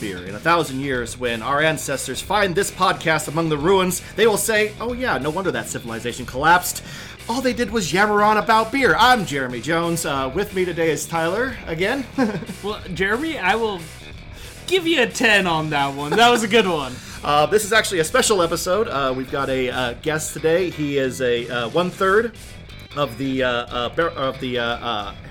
beer. In a thousand years, when our ancestors find this podcast among the ruins, they will say, oh yeah, no wonder that civilization collapsed. All they did was yammer on about beer. I'm Jeremy Jones. Uh, with me today is Tyler again. well, Jeremy, I will give you a 10 on that one. That was a good one. Uh, this is actually a special episode. Uh, we've got a uh, guest today. He is a uh, one third of the uh, of the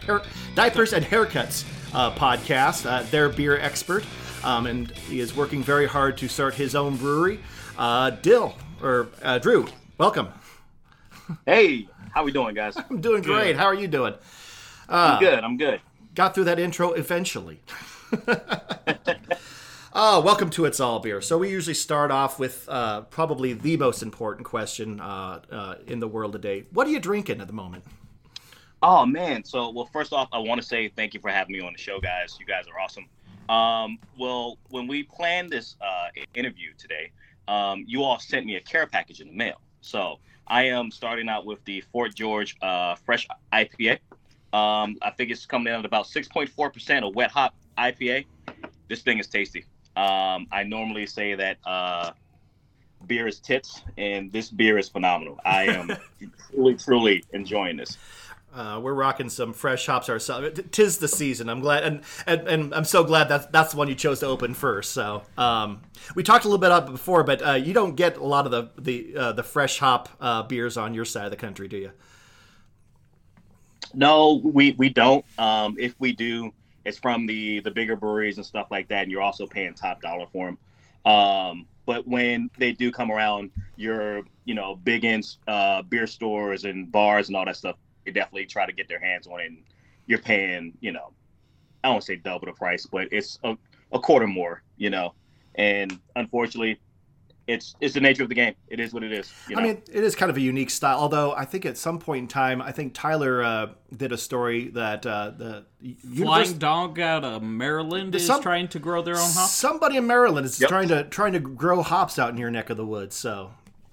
hair, diapers and haircuts podcast. their beer expert, um, and he is working very hard to start his own brewery. Dill or Drew, welcome. Hey, how we doing, guys? I'm doing great. How are you doing? I'm good. I'm good. Got through that intro eventually. Oh, welcome to It's All Beer. So we usually start off with uh, probably the most important question uh, uh, in the world today. What are you drinking at the moment? Oh man! So well, first off, I want to say thank you for having me on the show, guys. You guys are awesome. Um, well, when we planned this uh, interview today, um, you all sent me a care package in the mail. So I am starting out with the Fort George uh, Fresh IPA. Um, I think it's coming in at about 6.4% of wet hop IPA. This thing is tasty. Um, I normally say that uh, beer is tits, and this beer is phenomenal. I am truly, truly enjoying this. Uh, we're rocking some fresh hops ourselves. Tis the season. I'm glad, and, and, and I'm so glad that that's the one you chose to open first. So um, we talked a little bit about before, but uh, you don't get a lot of the the uh, the fresh hop uh, beers on your side of the country, do you? No, we we don't. Um, if we do, it's from the the bigger breweries and stuff like that, and you're also paying top dollar for them. Um, but when they do come around, your you know big ends uh, beer stores and bars and all that stuff, they definitely try to get their hands on it. And you're paying, you know, I don't want to say double the price, but it's a, a quarter more, you know. And unfortunately, it's it's the nature of the game. It is what it is. You know? I mean, it is kind of a unique style. Although I think at some point in time, I think Tyler uh, did a story that uh, the Flying Dog out of Maryland is some, trying to grow their own hops. Somebody in Maryland is yep. trying to trying to grow hops out in your neck of the woods. So.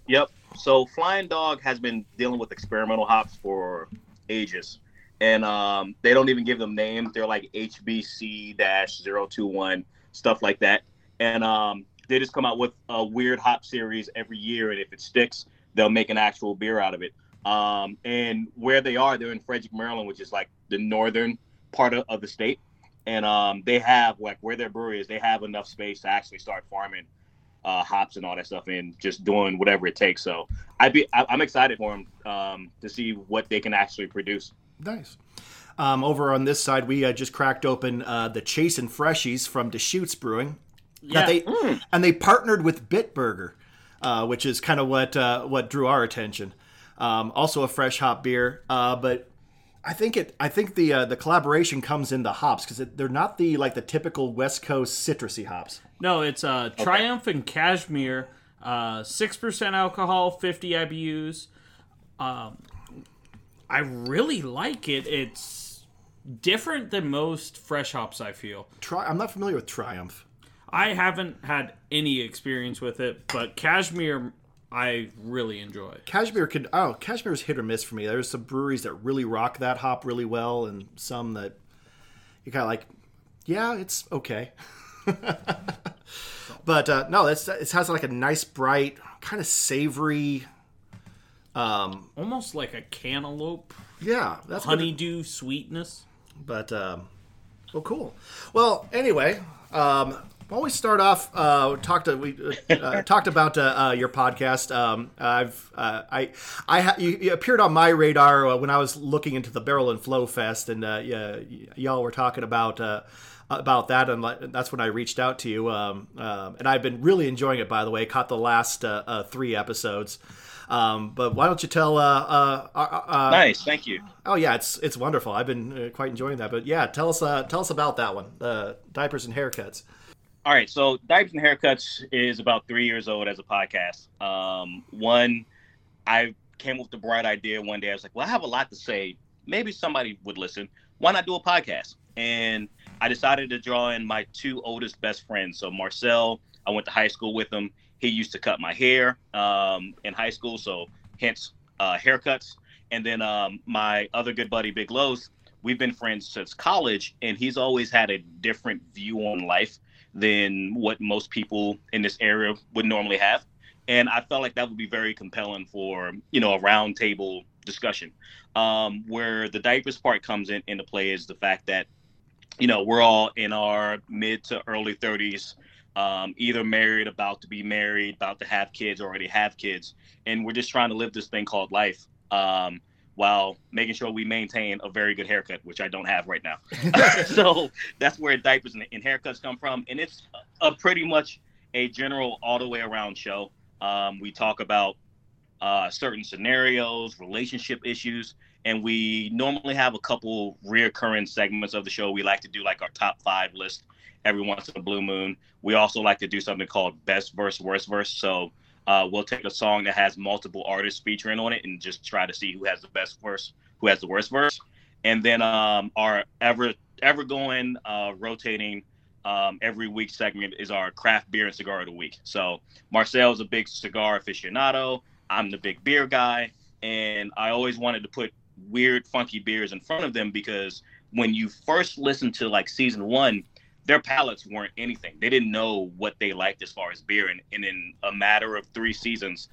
Yep. So Flying Dog has been dealing with experimental hops for ages, and um, they don't even give them names. They're like HBC 021 stuff like that, and um, they just come out with a weird hop series every year, and if it sticks, they'll make an actual beer out of it. Um, and where they are, they're in Frederick, Maryland, which is like the northern part of, of the state. And um, they have like where their brewery is, they have enough space to actually start farming uh, hops and all that stuff, and just doing whatever it takes. So I'd be, I, am excited for them um, to see what they can actually produce. Nice. Um, over on this side, we uh, just cracked open uh, the and Freshies from Deschutes Brewing. Yeah. They, mm. And they partnered with Bitburger, uh, which is kind of what uh, what drew our attention. Um, also a fresh hop beer, uh, but I think it. I think the uh, the collaboration comes in the hops because they're not the like the typical West Coast citrusy hops. No, it's uh, Triumph okay. and Cashmere, uh, six percent alcohol, fifty IBUs. Um, I really like it. It's different than most fresh hops. I feel. Tri- I'm not familiar with Triumph. I haven't had any experience with it, but Cashmere I really enjoy. Cashmere could oh Cashmere is hit or miss for me. There's some breweries that really rock that hop really well, and some that you kind of like. Yeah, it's okay. but uh, no, it's it has like a nice bright, kind of savory, um, almost like a cantaloupe. Yeah, that's honeydew sweetness. But um, well, cool. Well, anyway, um, while we start off, uh, talked to, we uh, talked about uh, uh, your podcast. Um, I've uh, I I ha- you, you, appeared on my radar uh, when I was looking into the Barrel and Flow Fest, and yeah, y'all were talking about about that, and that's when I reached out to you. Um, and I've been really enjoying it. By the way, caught the last three episodes. Um, but why don't you tell? nice, thank you. Oh yeah, it's it's wonderful. I've been quite enjoying that. But yeah, tell us tell us about that one, the diapers and haircuts. All right, so Diapers and Haircuts is about three years old as a podcast. Um, one, I came up with the bright idea one day. I was like, well, I have a lot to say. Maybe somebody would listen. Why not do a podcast? And I decided to draw in my two oldest best friends. So Marcel, I went to high school with him. He used to cut my hair um, in high school, so hence uh, haircuts. And then um, my other good buddy, Big Los, we've been friends since college, and he's always had a different view on life than what most people in this area would normally have. And I felt like that would be very compelling for, you know, a roundtable discussion. Um, where the diapers part comes in into play is the fact that, you know, we're all in our mid to early 30s, um, either married, about to be married, about to have kids, already have kids, and we're just trying to live this thing called life. Um, while making sure we maintain a very good haircut, which I don't have right now. so that's where diapers and, and, haircuts come from, and it's a, a, pretty much a general all the way around show. Um, we talk about uh, certain scenarios, relationship issues, and we normally have a couple reoccurring segments of the show. We like to do like our top five list every once in a blue moon. We also like to do something called best verse, worst verse. So uh, we'll take a song that has multiple artists featuring on it and just try to see who has the best verse, who has the worst verse. And then um, our ever ever going uh, rotating um, every week segment is our craft beer and cigar of the week. So Marcel is a big cigar aficionado. I'm the big beer guy, and I always wanted to put weird, funky beers in front of them because when you first listen to like season one, their palates weren't anything. They didn't know what they liked as far as beer. And, and in a matter of three seasons,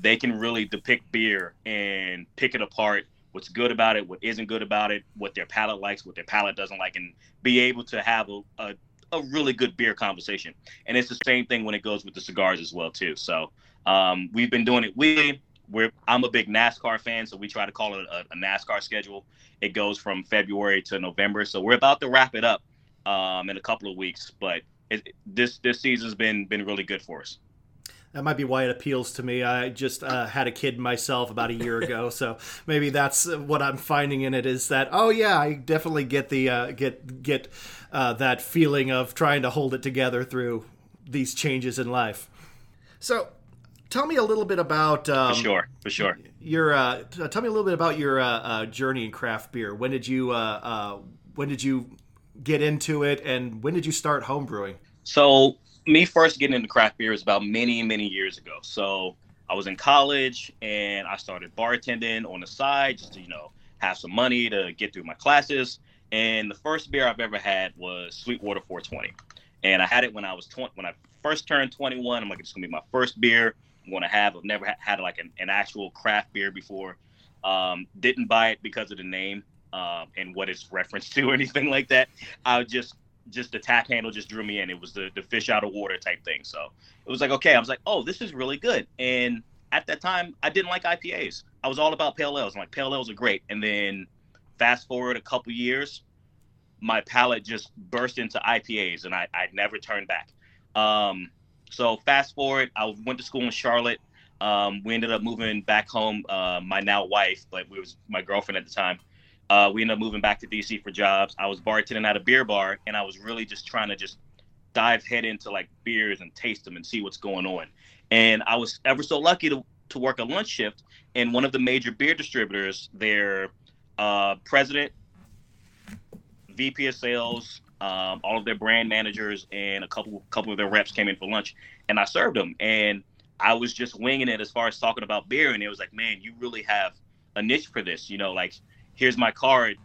they can really depict beer and pick it apart what's good about it, what isn't good about it, what their palate likes, what their palate doesn't like, and be able to have a, a, a really good beer conversation. And it's the same thing when it goes with the cigars as well, too. So um, we've been doing it We We're, I'm a big NASCAR fan, so we try to call it a, a NASCAR schedule. It goes from February to November. So we're about to wrap it up um, in a couple of weeks. But it, this this season's been been really good for us. That might be why it appeals to me. I just uh, had a kid myself about a year ago, so maybe that's what I'm finding in it is that oh yeah, I definitely get the uh, get get uh, that feeling of trying to hold it together through these changes in life. So, tell me a little bit about um, for sure, for sure. Your uh, tell me a little bit about your uh, uh, journey in craft beer. When did you when did you get into it, and when did you start homebrewing? So, me first getting into craft beer was about many, many years ago. So, I was in college and I started bartending on the side just to, you know, have some money to get through my classes. And the first beer I've ever had was Sweetwater 420. And I had it when I was 20, when I first turned 21. I'm like, it's gonna be my first beer I'm gonna have. I've never had like an, an actual craft beer before. Um, didn't buy it because of the name um, and what it's referenced to or anything like that. I just just the tap handle just drew me in. It was the the fish out of water type thing. So it was like okay, I was like, oh, this is really good. And at that time, I didn't like IPAs. I was all about pale ales. I'm like pale ales are great. And then fast forward a couple years, my palate just burst into IPAs, and I I never turned back. Um, so fast forward, I went to school in Charlotte. Um, we ended up moving back home. Uh, my now wife, but we was my girlfriend at the time. Uh, we ended up moving back to DC for jobs. I was bartending at a beer bar, and I was really just trying to just dive head into like beers and taste them and see what's going on. And I was ever so lucky to to work a lunch shift, and one of the major beer distributors, their uh, president, VP of sales, um, all of their brand managers, and a couple couple of their reps came in for lunch, and I served them. And I was just winging it as far as talking about beer, and it was like, man, you really have a niche for this. You know, like here's my card.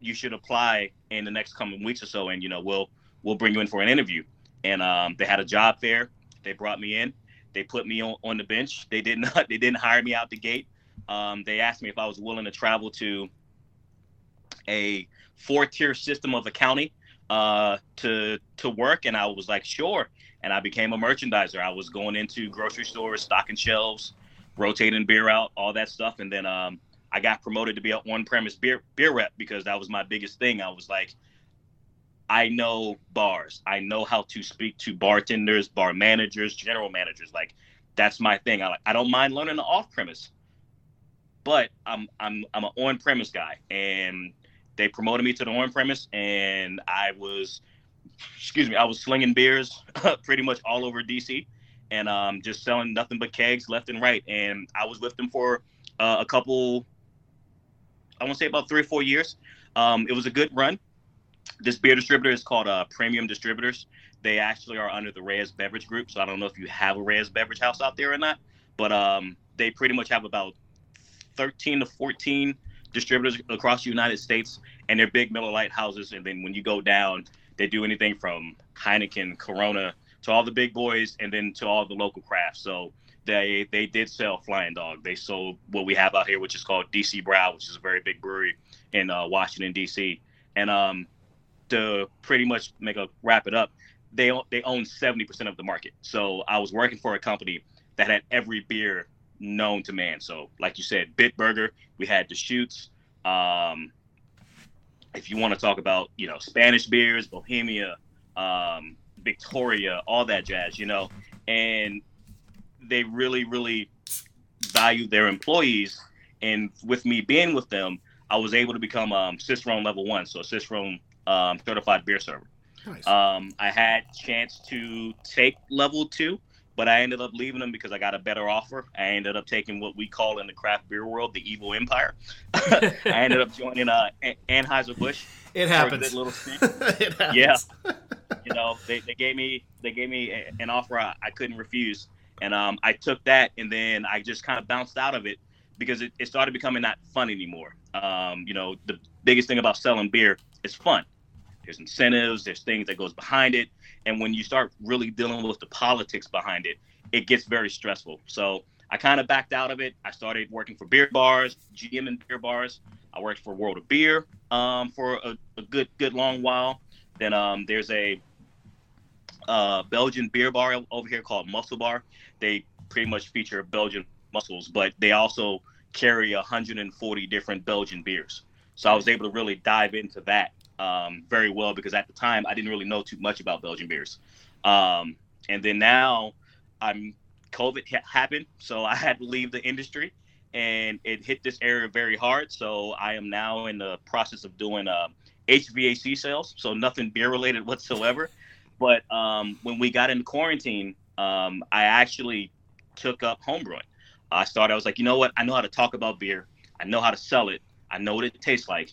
You should apply in the next coming weeks or so, and you know we'll we'll bring you in for an interview. And um, they had a job fair. They brought me in. They put me on, on the bench. They did not. They didn't hire me out the gate. Um, they asked me if I was willing to travel to a four-tier system of accounting uh, to to work, and I was like, sure. And I became a merchandiser. I was going into grocery stores, stocking shelves, rotating beer out, all that stuff. And then um, I got promoted to be an on-premise beer beer rep because that was my biggest thing. I was like, I know bars. I know how to speak to bartenders, bar managers, general managers. Like that's my thing. I like I don't mind learning the off-premise, but I'm I'm I'm an on-premise guy, and they promoted me to the on-premise, and I was, excuse me, I was slinging beers pretty much all over DC, and um, just selling nothing but kegs left and right. And I was with them for uh, a couple I want to say about three or four years. Um, it was a good run. This beer distributor is called uh, Premium Distributors. They actually are under the Reyes Beverage Group. So I don't know if you have a Reyes Beverage House out there or not, but um, they pretty much have about 13 to 14 distributors across the United States, and they're big Miller Lite houses. And then when you go down, They do anything from Heineken, Corona, to all the big boys, and then to all the local crafts. So they they did sell Flying Dog. They sold what we have out here, which is called DC Brau, which is a very big brewery in uh, Washington D.C. And um, to pretty much make a wrap it up, they they own seventy percent of the market. So I was working for a company that had every beer known to man. So like you said, Bitburger, we had Deschutes. Um, if you want to talk about you know Spanish beers, Bohemia, um, Victoria, all that jazz, you know, and they really really value their employees. And with me being with them, I was able to become um, Cicerone level one, so Cicerone um, certified beer server. Nice. Um, I had chance to take level two, but I ended up leaving them because I got a better offer. I ended up taking what we call in the craft beer world the evil empire. I ended up joining uh, Anheuser Busch. It happens. little it happens. Yeah. you know, they, they gave me they gave me an offer I, I couldn't refuse, and um, I took that, and then I just kind of bounced out of it because it, it started becoming not fun anymore. Um, you know, the biggest thing about selling beer is fun. There's incentives, there's things that goes behind it, and when you start really dealing with the politics behind it, it gets very stressful. So I kind of backed out of it. I started working for beer bars, GM and beer bars. I worked for World of Beer um, for a, a, good good long while. Then um, there's a uh, Belgian beer bar over here called Mussel Bar. They pretty much feature Belgian mussels, but they also carry 140 different Belgian beers. So I was able to really dive into that um, very well because at the time I didn't really know too much about Belgian beers. Um, and then now I'm COVID ha- happened, so I had to leave the industry, and it hit this area very hard. So I am now in the process of doing uh, HVAC sales, so nothing beer related whatsoever. But um, when we got into quarantine, um, I actually took up homebrewing. I started. I was like, you know what? I know how to talk about beer. I know how to sell it. I know what it tastes like.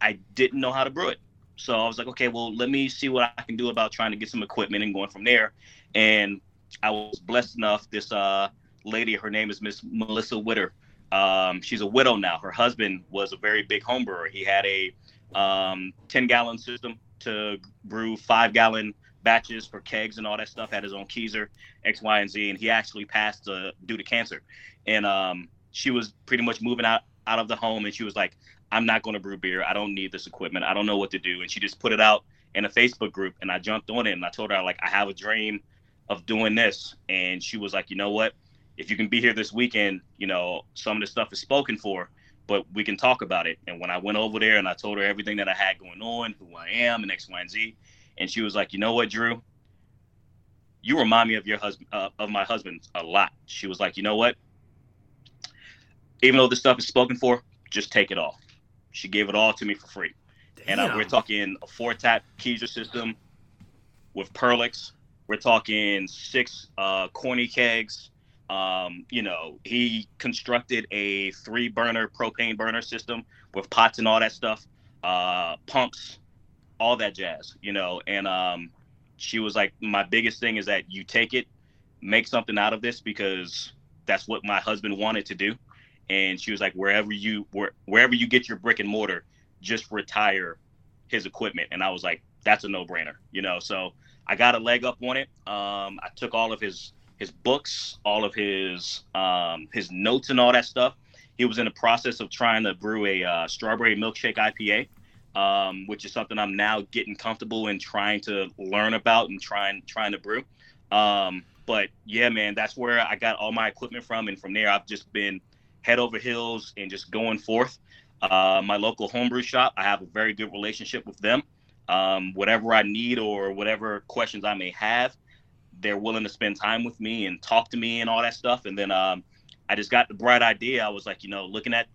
I didn't know how to brew it. So I was like, okay, well, let me see what I can do about trying to get some equipment and going from there. And I was blessed enough. This uh, lady, her name is Miss Melissa Witter. Um, she's a widow now. Her husband was a very big home brewer. He had a um, 10 gallon system to brew five gallon batches for kegs and all that stuff. Had his own Keezer, X, Y, and Z, and he actually passed uh, due to cancer. And um, she was pretty much moving out out of the home, and she was like, I'm not going to brew beer. I don't need this equipment. I don't know what to do. And she just put it out in a Facebook group, and I jumped on it and I told her like I have a dream of doing this, and she was like, you know what? If you can be here this weekend, you know some of the stuff is spoken for, but we can talk about it. And when I went over there and I told her everything that I had going on, who I am, and X, Y, and Z, and she was like, you know what, Drew? You remind me of your husband, uh, of my husband, a lot. She was like, you know what? Even though this stuff is spoken for, just take it all. She gave it all to me for free. Damn. And uh, we're talking a four tap Keezer system with Perlicks. We're talking six uh, corny kegs. Um, you know, he constructed a three burner propane burner system with pots and all that stuff, uh, pumps, all that jazz, you know. And um, she was like, My biggest thing is that you take it, make something out of this because that's what my husband wanted to do and she was like, wherever you where, wherever you get your brick and mortar, just retire his equipment. And I was like, that's a no brainer, you know. So I got a leg up on it. Um, I took all of his his books, all of his um, his notes, and all that stuff. He was in the process of trying to brew a uh, strawberry milkshake IPA, um, which is something I'm now getting comfortable in trying to learn about and trying trying to brew. Um, but yeah, man, that's where I got all my equipment from, and from there I've just been head over heels and just going forth. Uh, my local homebrew shop, I have a very good relationship with them. Um, whatever I need or whatever questions I may have, they're willing to spend time with me and talk to me and all that stuff. And then um, I just got the bright idea. I was like, you know, looking at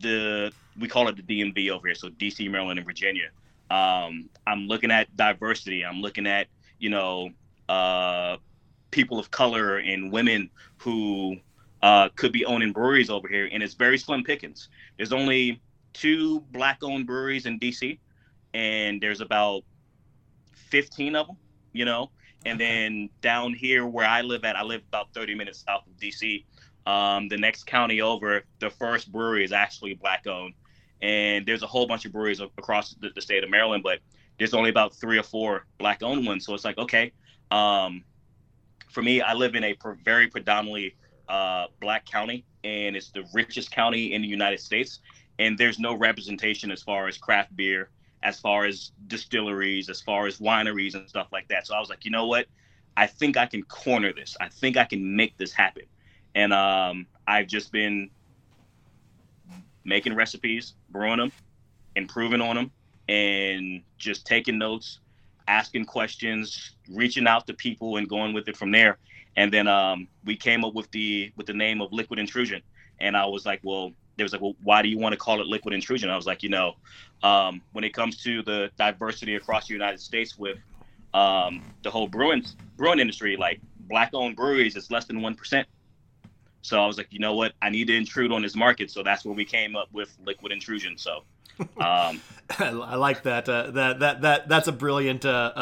the we call it the DMV over here, so DC, Maryland, and Virginia. Um, I'm looking at diversity. I'm looking at you know uh, people of color and women who uh, could be owning breweries over here, and it's very slim pickings. There's only two black-owned breweries in DC, and there's about 15 of them, you know. And then down here where I live at, I live about 30 minutes south of DC. Um, the next county over, the first brewery is actually black-owned, and there's a whole bunch of breweries across the, the state of Maryland. But there's only about three or four black owned ones. So it's like, okay, um, for me, I live in a very predominantly uh, black county, and it's the richest county in the United States. And there's no representation as far as craft beer, as far as distilleries, as far as wineries and stuff like that. So I was like, you know what? I think I can corner this. I think I can make this happen. And um, I've just been making recipes, brewing them, improving on them, and just taking notes, asking questions, reaching out to people, and going with it from there. And then um, we came up with the with the name of Liquid Intrusion. And I was like, well, there was like, well, why do you want to call it Liquid Intrusion? I was like, you know, um, when it comes to the diversity across the United States with um, the whole brewing brewing industry, like black-owned breweries, it's less than one percent. So I was like, you know what, I need to intrude on this market. So that's where we came up with Liquid Intrusion. So um, I like that. Uh, that that that that's a brilliant, uh,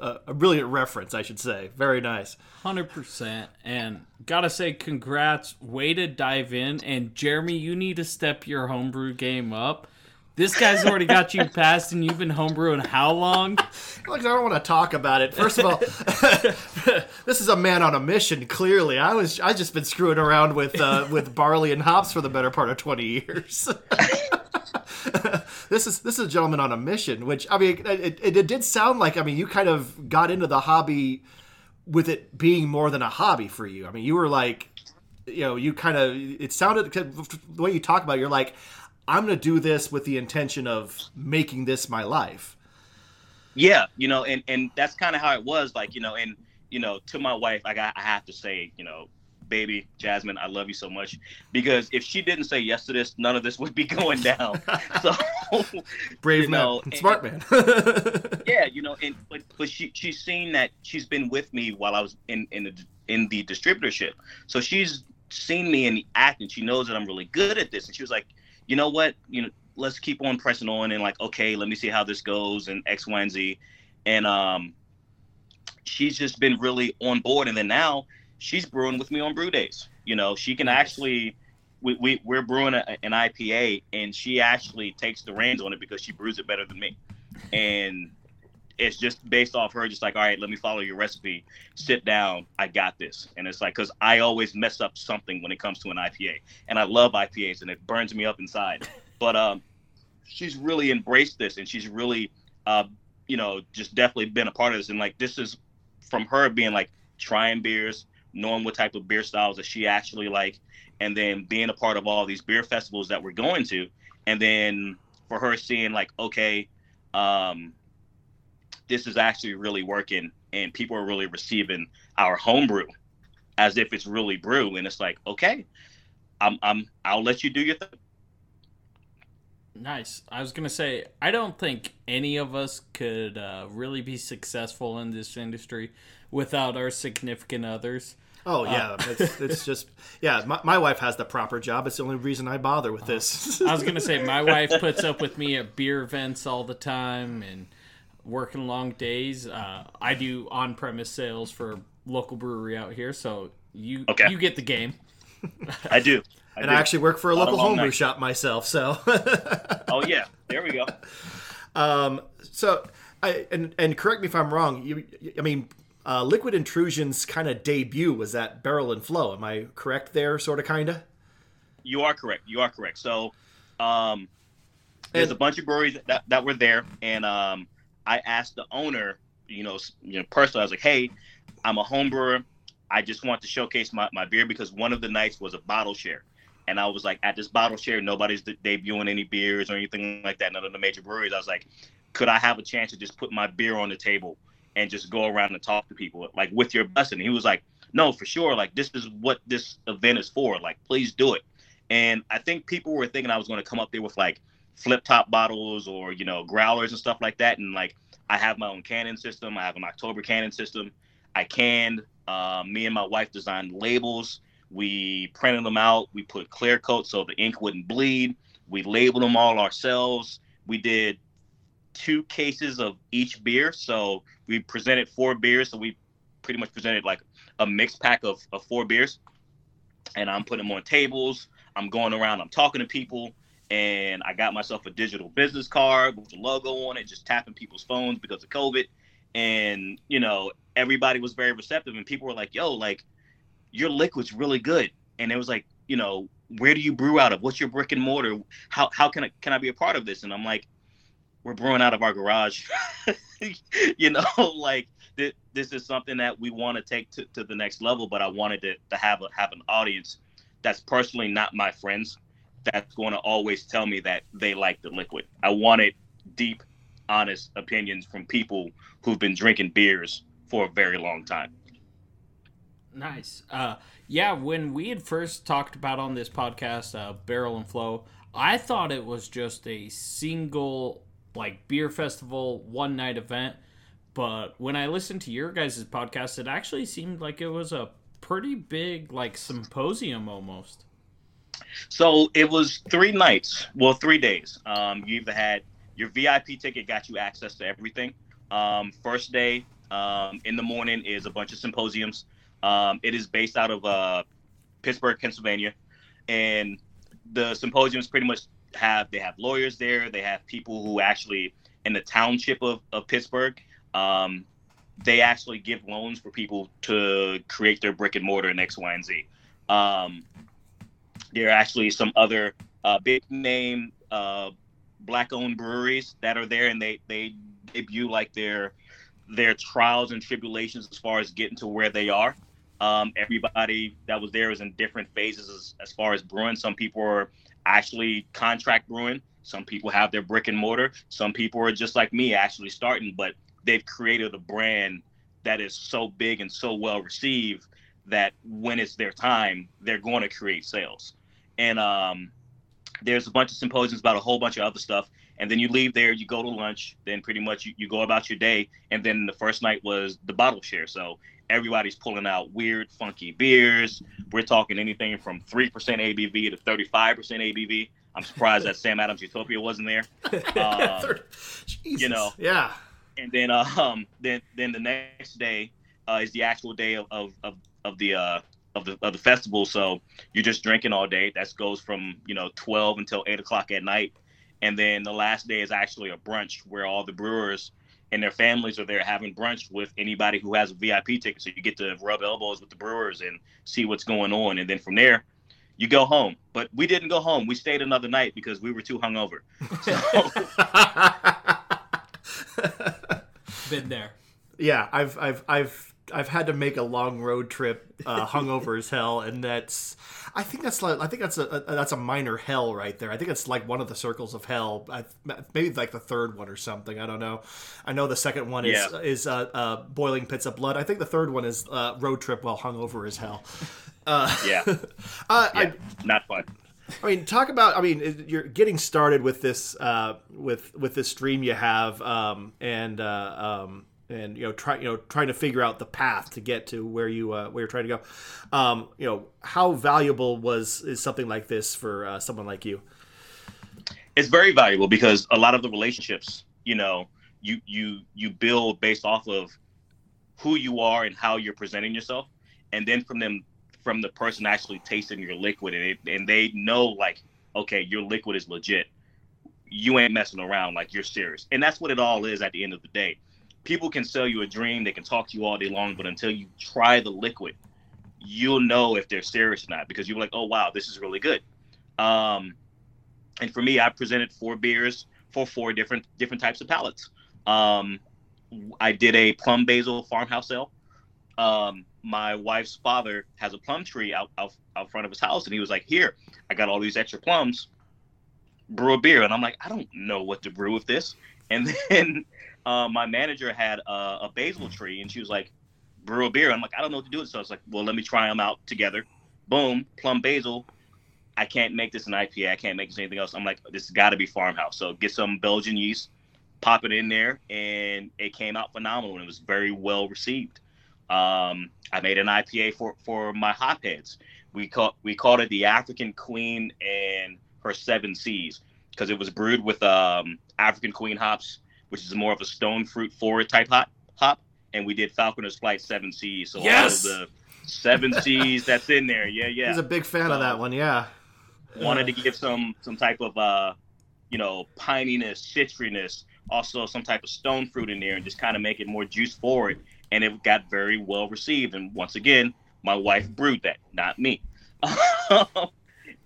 uh, a brilliant reference, I should say. Very nice. Hundred percent. And gotta say, congrats. Way to dive in. And Jeremy, you need to step your homebrew game up. This guy's already got you passed, and you've been homebrewing how long? Look, I don't want to talk about it. First of all, this is a man on a mission. Clearly, I was I just been screwing around with uh, with barley and hops for the better part of twenty years. this is this is a gentleman on a mission. Which I mean, it, it, it did sound like I mean you kind of got into the hobby with it being more than a hobby for you. I mean, you were like, you know, you kind of it sounded the way you talk about. It, you're like I'm going to do this with the intention of making this my life. Yeah, you know, and and that's kind of how it was. Like, you know, and you know, to my wife, like I, I have to say, you know, baby Jasmine, I love you so much because if she didn't say yes to this, none of this would be going down. so brave you know, man, and, smart man. yeah, you know, and but but she she's seen that she's been with me while I was in in the in the distributorship, so she's seen me in the act and she knows that I'm really good at this, and she was like you know what, you know, let's keep on pressing on and like, okay, let me see how this goes and X, Y, and Z. And um, she's just been really on board. And then now she's brewing with me on brew days. You know, she can actually, we, we, we're brewing a, an IPA and she actually takes the reins on it because she brews it better than me. And it's just based off her just like all right let me follow your recipe. Sit down. I got this. And it's like because i always mess up something when it comes to an ipa and i love ipas and it burns me up inside. But um she's really embraced this and she's really uh you know just definitely been a part of this. And like this is from her being like trying beers knowing what type of beer styles that she actually like and then being a part of all these beer festivals that we're going to. And then for her seeing like okay um this is actually really working and people are really receiving our homebrew as if it's really brew and it's like okay i'm i'm i'll let you do your thing nice i was gonna say i don't think any of us could uh, really be successful in this industry without our significant others Oh yeah, uh, it's, it's, just yeah. My, my, wife has the proper job. It's the only reason I bother with this. I was gonna say my wife puts up with me at beer events all the time, and working long days. Uh, I do on premise sales for local brewery out here, so you okay. you get the game. I do. I and do. I actually work for a, a local homebrew shop myself, so. oh yeah, there we go. Um, so, I and and correct me if I'm wrong. You, I mean, uh, Liquid Intrusion's kind of debut was that Barrel and Flow. Am I correct there? Sort of, kind of. You are correct. You are correct. So, um, there's and, a bunch of breweries that, that were there, and um, I asked the owner, you know, you know, personally, I was like, hey, I'm a home brewer. I just want to showcase my, my beer because one of the nights was a bottle share. And I was like, at this bottle share, nobody's debuting any beers or anything like that, none of the major breweries. I was like, could I have a chance to just put my beer on the table and just go around and talk to people, like with your blessing? He was like, no, for sure. Like, this is what this event is for. Like, please do it. And I think people were thinking I was going to come up there with like flip top bottles or you know growlers and stuff like that. And like I have my own canning system. I have an Oktober canning system. I canned. Uh, me and my wife designed labels. We printed them out. We put clear coat so the ink wouldn't bleed. We labeled them all ourselves. We did two cases of each beer. So we presented four beers. So we pretty much presented like a mixed pack of, of four beers. And I'm putting them on tables. I'm going around. I'm talking to people and I got myself a digital business card with a logo on it, just tapping people's phones because of COVID. And you know, everybody was very receptive, and people were like, "Yo, like, your liquid's really good." And it was like, you know, where do you brew out of? What's your brick and mortar? How how can I can I be a part of this? And I'm like, we're brewing out of our garage. you know, like th- this is something that we want to take to, to the next level. But I wanted to, to have a have an audience that's personally not my friends that's going to always tell me that they like the liquid. I wanted deep, honest opinions from people who've been drinking beers for a very long time. Nice. Uh, yeah, when we had first talked about on this podcast, uh, Barrel and Flow, I thought it was just a single like beer festival one night event. But when I listened to your guys' podcast, it actually seemed like it was a pretty big like symposium almost. So it was three nights, well, three days. Um, you either had your VIP ticket got you access to everything. Um, first day um, in the morning is a bunch of symposiums. Um, it is based out of uh, Pittsburgh, Pennsylvania, and the symposiums pretty much have they have lawyers there. They have people who actually in the township of, of Pittsburgh. Um, they actually give loans for people to create their brick and mortar in X, Y, and Z. There are actually some other uh, big name uh, black owned breweries that are there, and they they debut like their their trials and tribulations as far as getting to where they are. Um, everybody that was there is in different phases as, as far as brewing. Some people are actually contract brewing. Some people have their brick and mortar. Some people are just like me, actually starting, but they've created a brand that is so big and so well received that when it's their time, they're going to create sales. And um, there's a bunch of symposiums about a whole bunch of other stuff. And then you leave there, you go to lunch, then pretty much you, you go about your day. And then the first night was the bottle share. So everybody's pulling out weird, funky beers. We're talking anything from 3% ABV to 35% ABV. I'm surprised that Sam Adams Utopia wasn't there. Um, you know, yeah. And then, um, then, then the next day uh, is the actual day of, of, of, of the uh, of the of the festival. So you're just drinking all day. That goes from you know 12 until 8 o'clock at night, and then the last day is actually a brunch where all the brewers and their families are there having brunch with anybody who has a VIP ticket. So you get to rub elbows with the brewers and see what's going on, and then from there. You go home, but we didn't go home. We stayed another night because we were too hungover. So. Been there. Yeah, I've I've I've I've had to make a long road trip, uh, hungover as hell, and that's I think that's like I think that's a, a, that's a minor hell right there. I think it's like one of the circles of hell, I, maybe like the third one or something. I don't know. I know the second one is yeah. is uh, uh, boiling pits of blood. I think the third one is uh, road trip while hungover as hell. Uh, yeah, uh, yeah I, not fun. I mean, talk about. I mean, you're getting started with this uh, with with this stream you have, um, and uh, um, and you know try you know trying to figure out the path to get to where you uh, where you're trying to go. Um, you know how valuable was is something like this for uh, someone like you? It's very valuable because a lot of the relationships, you know, you you you build based off of who you are and how you're presenting yourself, and then from them from the person actually tasting your liquid and it, and they know like okay your liquid is legit you ain't messing around like you're serious and that's what it all is at the end of the day people can sell you a dream, they can talk to you all day long, but until you try the liquid, you'll know if they're serious or not because you're like, oh wow, this is really good. Um, and for me, I presented four beers for four different different types of palates. Um, I did a plum basil farmhouse ale. Um, my wife's father has a plum tree out, out out front of his house, and he was like, "Here, I got all these extra plums. Brew a beer." And I'm like, "I don't know what to brew with this." And then uh, my manager had a, a, basil tree, and she was like, "Brew a beer." I'm like, "I don't know what to do with it." So I was like, "Well, let me try them out together." Boom, plum basil. I can't make this an IPA. I can't make this anything else. I'm like, this has got to be farmhouse. So get some Belgian yeast, pop it in there, and it came out phenomenal. And it was very well received. Um, I made an IPA for for my hopheads. We call we called it the African Queen and her seven Seas because it was brewed with um, African Queen hops, which is more of a stone fruit forward type hop, hop, and we did Falconer's Flight Seven C's. So yes! all of the seven C's that's in there. Yeah, yeah. He's a big fan of that one. Yeah. Wanted to give some some type of uh, you know, pininess, citriness, also some type of stone fruit in there, and just kind of make it more juice forward. And it got very well received. And once again, my wife brewed that, not me.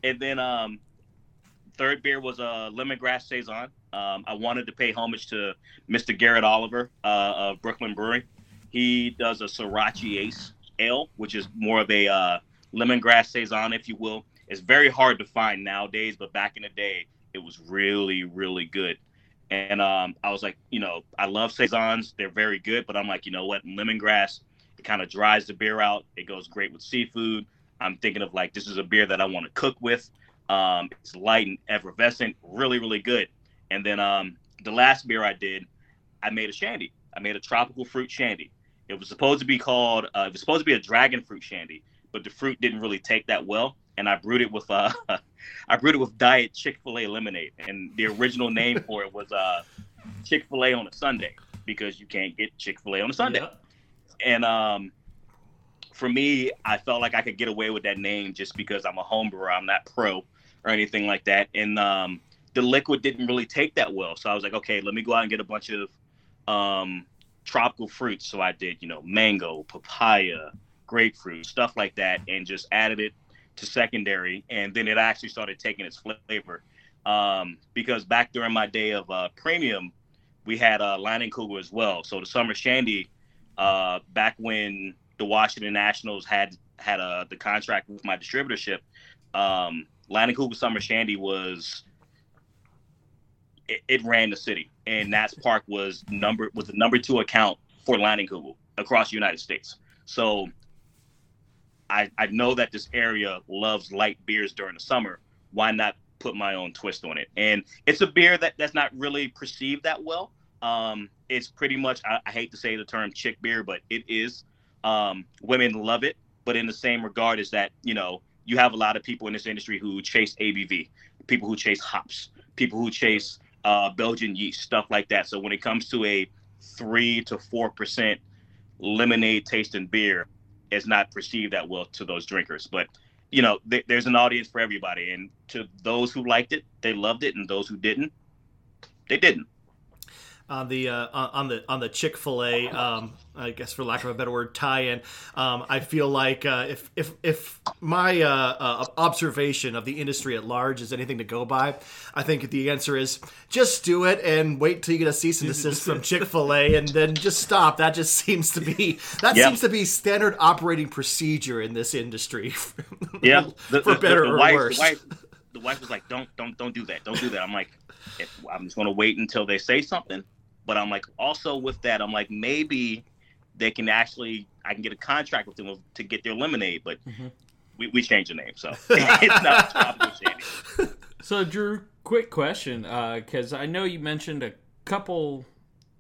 and then um, third beer was a lemongrass saison. Um, I wanted to pay homage to Mr. Garrett Oliver uh, of Brooklyn Brewing. He does a Sorachi Ace Ale, which is more of a uh, lemongrass saison, if you will. It's very hard to find nowadays, but back in the day, it was really, really good. And um, I was like, you know, I love saisons; they're very good. But I'm like, you know what, lemongrass, it kind of dries the beer out. It goes great with seafood. I'm thinking of like this is a beer that I want to cook with. Um, it's light and effervescent, really, really good. And then um, the last beer I did, I made a shandy. I made a tropical fruit shandy. It was supposed to be called, uh, it was supposed to be a dragon fruit shandy, but the fruit didn't really take that well. And I brewed it with, uh, I brewed it with diet Chick Fil A lemonade, and the original name for it was uh, Chick Fil A on a Sunday because you can't get Chick Fil A on a Sunday. Yep. And um, for me, I felt like I could get away with that name just because I'm a home brewer. I'm not pro or anything like that. And um, the liquid didn't really take that well. So I was like, okay, let me go out and get a bunch of um, tropical fruits. So I did, you know, mango, papaya, grapefruit, stuff like that, and just added it to secondary. And then it actually started taking its flavor. Um, because back during my day of uh, premium, we had uh, Cougar as well. So the summer shandy, uh, back when the Washington Nationals had had uh, the contract with my distributorship, um, Cougar Summer Shandy was it, it, ran the city, and Nats Park was number was the number two account for Leinenkugel across the United States. So I I know that this area loves light beers during the summer. Why not put my own twist on it? And it's a beer that that's not really perceived that well. Um, it's pretty much I, I hate to say the term chick beer, but it is. Um, women love it, but in the same regard is that you know you have a lot of people in this industry who chase ABV, people who chase hops, people who chase uh, Belgian yeast, stuff like that. So when it comes to a three to four percent lemonade tasting beer, it's not perceived that well to those drinkers. But you know, th- there's an audience for everybody, and to those who liked it, they loved it, and those who didn't, they didn't on the uh, on the on the Chick Fil A, um, I guess for lack of a better word, tie-in. Um, I feel like uh, if if if my uh, uh, observation of the industry at large is anything to go by, I think the answer is just do it and wait till you get a cease and desist from Chick Fil A, and then just stop. That just seems to be that yep. seems to be standard operating procedure in this industry. yeah, the, for better the, the, or wife, worse. The wife, the wife was like, "Don't don't don't do that. Don't do that." I'm like. I'm just going to wait until they say something but I'm like, also with that, I'm like, maybe they can actually, I can get a contract with them to get their lemonade, but mm-hmm. we, we changed the name, so it's not Tropical Shandy. So, Drew, quick question, because uh, I know you mentioned a couple,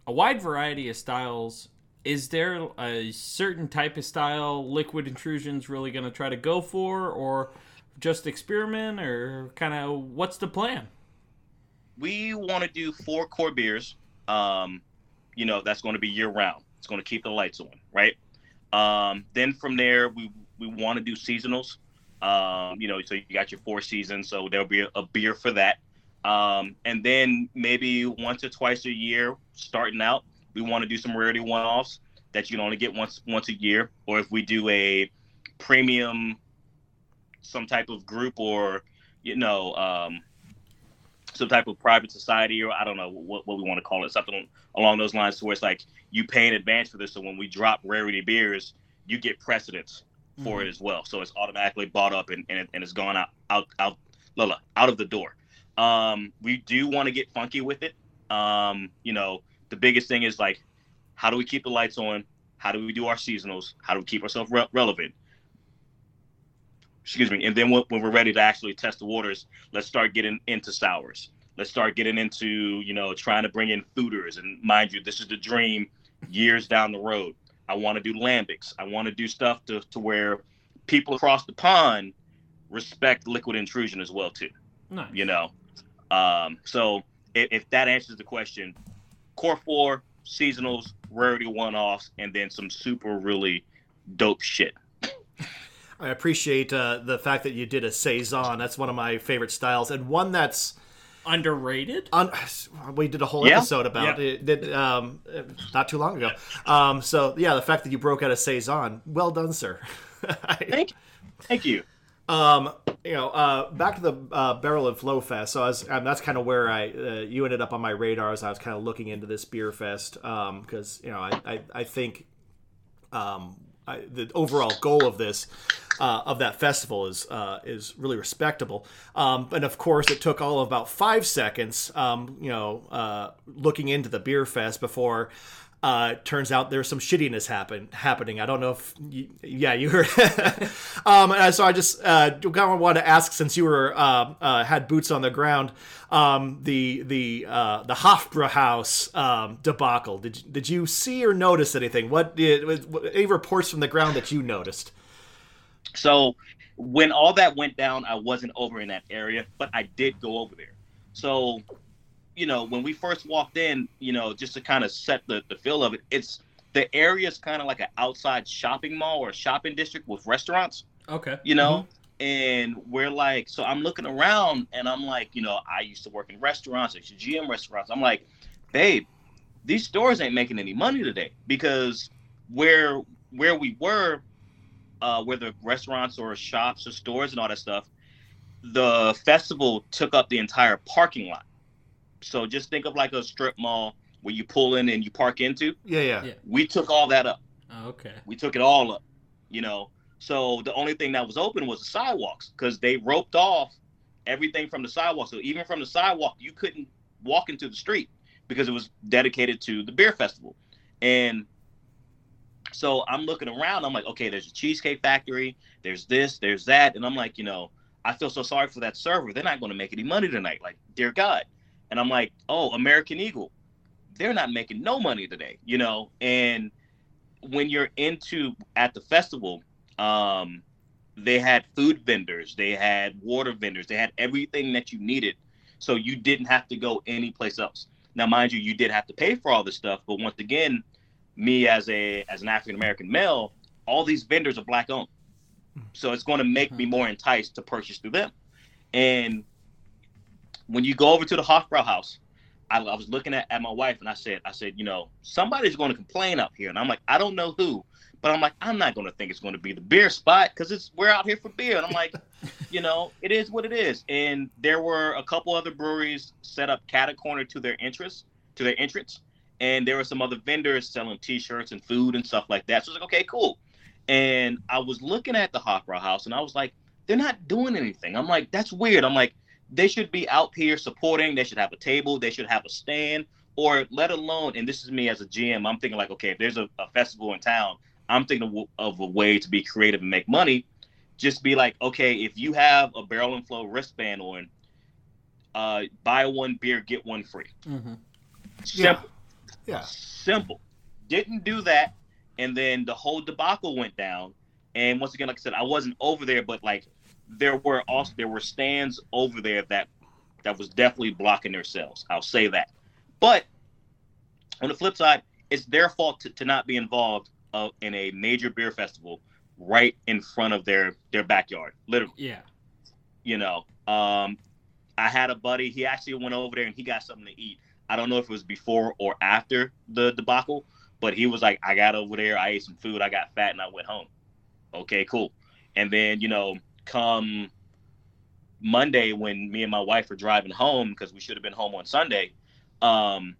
a wide variety of styles. Is there a certain type of style Liquid Intrusion's really going to try to go for, or just experiment, or kind of what's the plan? We want to do four core beers um, you know, that's going to be year round. It's going to keep the lights on, right? Um, then from there, we we want to do seasonals. Um, you know, so you got your four seasons, so there'll be a, a beer for that. Um, and then maybe once or twice a year, starting out, we want to do some rarity one-offs that you can only get once once a year. Or if we do a premium, some type of group, or you know, um, some type of private society or I don't know what, what we want to call it, something along those lines, to where it's like you pay in advance for this. So when we drop rarity beers, you get precedence for mm-hmm. it as well. So it's automatically bought up and, and, and it's gone out out out Lola, out of the door. Um, we do want to get funky with it. Um, you know, the biggest thing is like, how do we keep the lights on? How do we do our seasonals? How do we keep ourselves re- relevant? Excuse me. And then when, when, we're ready to actually test the waters, let's start getting into sours. Let's start getting into, you know, trying to bring in foeders. And mind you, this is the dream years down the road. I want to do lambics. I want to do stuff to, to where people across the pond respect liquid intrusion as well too. Nice. You know, um, so if, if that answers the question, core four seasonals, rarity one offs, and then some super really dope shit. I appreciate uh, the fact that you did a saison. That's one of my favorite styles, and one that's Underrated? un- we did a whole Yeah. episode about Yeah. it, did, um, not too long ago. Um, so yeah, the fact that you broke out a saison, well done, sir. Thank, thank you. um, you know, uh, back to the uh, Barrel and Flow Fest. So I was, um, that's kind of where I uh, you ended up on my radar as I was kind of looking into this beer fest because you know I I, I think um, The overall goal of this uh, of that festival is uh, is really respectable. Um, and of course, it took all of about five seconds, um, you know, uh, looking into the beer fest before. Uh, turns out there's some shittiness happen happening. I don't know if, you, yeah, you heard. um, and so I just uh, kind of wanted to ask, since you were uh, uh, had boots on the ground, um, the the uh, the Hofbrauhaus um, debacle. Did did you see or notice anything? What did what, any reports from the ground that you noticed? So when all that went down, I wasn't over in that area, but I did go over there. So, you know, when we first walked in, you know, just to kind of set the, the feel of it, it's the area is kind of like an outside shopping mall or a shopping district with restaurants, Okay. you know? And we're like, so I'm looking around and I'm like, you know, I used to work in restaurants, I used to GM restaurants. I'm like, babe, these stores ain't making any money today because where where we were, uh, where the restaurants or shops or stores and all that stuff, the festival took up the entire parking lot. So just think of like a strip mall where you pull in and you park into. Yeah, yeah, Yeah. We took all that up. Oh, okay. We took it all up, you know. So the only thing that was open was the sidewalks because they roped off everything from the sidewalk. So even from the sidewalk, you couldn't walk into the street because it was dedicated to the beer festival. And so I'm looking around. I'm like, okay, there's a cheesecake factory. There's this. There's that. And I'm like, you know, I feel so sorry for that server. They're not going to make any money tonight. Like, dear God. And I'm like, oh, American Eagle. They're not making no money today, you know. And when you're into at the festival, um, they had food vendors, they had water vendors, they had everything that you needed. So you didn't have to go anyplace else. Now, mind you, you did have to pay for all this stuff, but once again, me as a as an African American male, all these vendors are black owned. So it's going to make me more enticed to purchase through them. And when you go over to the Hofbrauhaus, I, I was looking at, at my wife and I said, I said, you know, somebody's going to complain up here. And I'm like, I don't know who, but I'm like, I'm not going to think it's going to be the beer spot because it's we're out here for beer. And I'm like, you know, it is what it is. And there were a couple other breweries set up cat corner to their entrance, to their entrance, and there were some other vendors selling T-shirts and food and stuff like that. So I was like, okay, cool. And I was looking at the Hofbrauhaus and I was like, they're not doing anything. I'm like, that's weird. I'm like, they should be out here supporting. They should have a table. They should have a stand, or let alone. And this is me as a GM. I'm thinking like, okay, if there's a, a festival in town, I'm thinking of, of a way to be creative and make money. Just be like, okay, if you have a barrel and flow wristband on, uh, buy one beer, get one free. Mm-hmm. Simple. yeah. Simple. Didn't do that, and then the whole debacle went down. And once again, like I said, I wasn't over there, but like there were also there were stands over there that that was definitely blocking their sales. I'll say that. But on the flip side, it's their fault to, to not be involved uh, in a major beer festival right in front of their their backyard, literally Yeah. you know um i had a buddy he actually went over there and he got something to eat i don't know if it was before or after the debacle but he was like i got over there i ate some food i got fat and i went home okay cool and then you know come monday when me and my wife are driving home because we should have been home on sunday um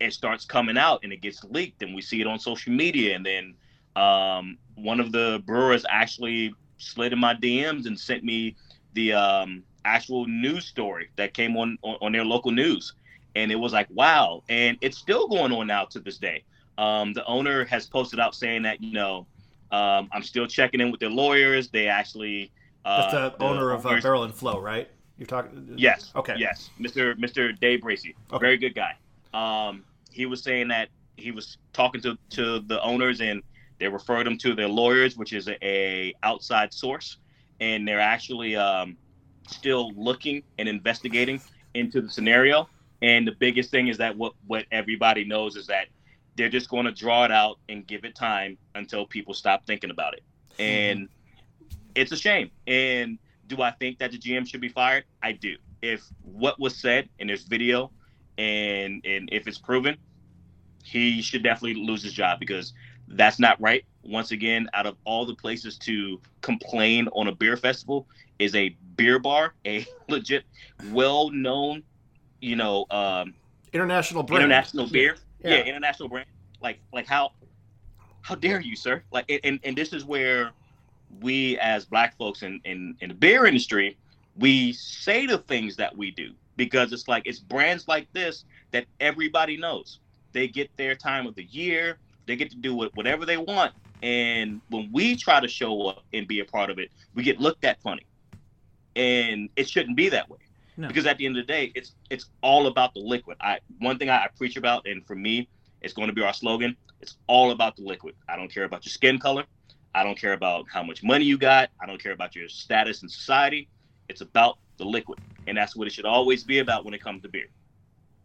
it starts coming out and it gets leaked and we see it on social media and then um one of the brewers actually slid in my dms and sent me the um, actual news story that came on, on on their local news, and it was like wow, and it's still going on now to this day. Um, the owner has posted out saying that you know um, I'm still checking in with their lawyers. They actually That's uh, the owner of uh, Barrel and Flow, right? You're talking. Yes. Okay. Yes, Mr. Mr. Day Bracey, Okay. very good guy. Um, he was saying that he was talking to to the owners and they referred him to their lawyers, which is a, a outside source, and they're actually um, still looking and investigating into the scenario. And the biggest thing is that what what everybody knows is that they're just going to draw it out and give it time until people stop thinking about it. And it's a shame. And do I think that the GM should be fired? I do. If what was said and there's video, and and if it's proven, he should definitely lose his job because that's not right. Once again, out of all the places to complain on a beer festival is a beer bar, a legit, well-known, you know, um, international brand. international beer. Yeah. Yeah. international brand. Like, like how, how dare you, sir? Like, and and this is where we as black folks in in in the beer industry, we say the things that we do because it's like it's brands like this that everybody knows. They get their time of the year. They get to do whatever they want. And when we try to show up and be a part of it, we get looked at funny. And it shouldn't be that way. No. Because at the end of the day, it's it's all about the liquid. I one thing I, I preach about, and for me, it's going to be our slogan. It's all about the liquid. I don't care about your skin color. I don't care about how much money you got. I don't care about your status in society. It's about the liquid. And that's what it should always be about when it comes to beer.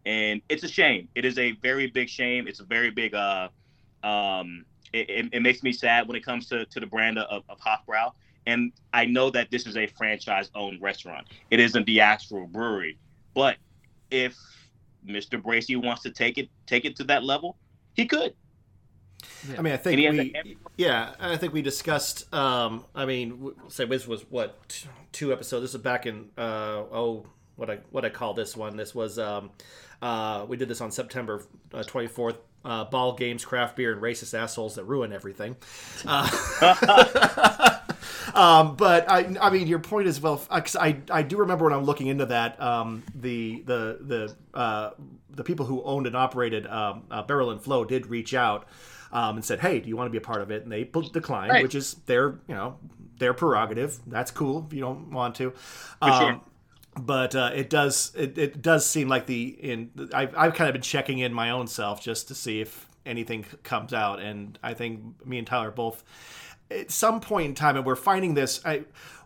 And it's a shame. It is a very big shame. It's a very big uh um it, it, it makes me sad when it comes to, to the brand of, of Hofbrau. And I know that this is a franchise owned restaurant. It isn't the actual brewery. But if Mr. Bracey wants to take it take it to that level, he could. I mean, I think And he has we, a- yeah, I think we discussed. Um, I mean, say this was what two episodes. This is back in uh, oh, what I what I call this one. This was um, uh, we did this on September twenty fourth. Uh, ball games, craft beer, and racist assholes that ruin everything. Uh, um, but I, I mean, your point is well. 'cause I, I do remember when I'm looking into that. Um, the the the uh, the people who owned and operated um, uh, Barrel and Flow did reach out um, and said, "Hey, do you want to be a part of it?" And they declined, Right. which is their you know their prerogative. That's cool if you don't want to. Um, but uh, it does it, it does seem like the in I've, I've kind of been checking in my own self just to see if anything comes out and i think me and tyler both at some point in time and we're finding this i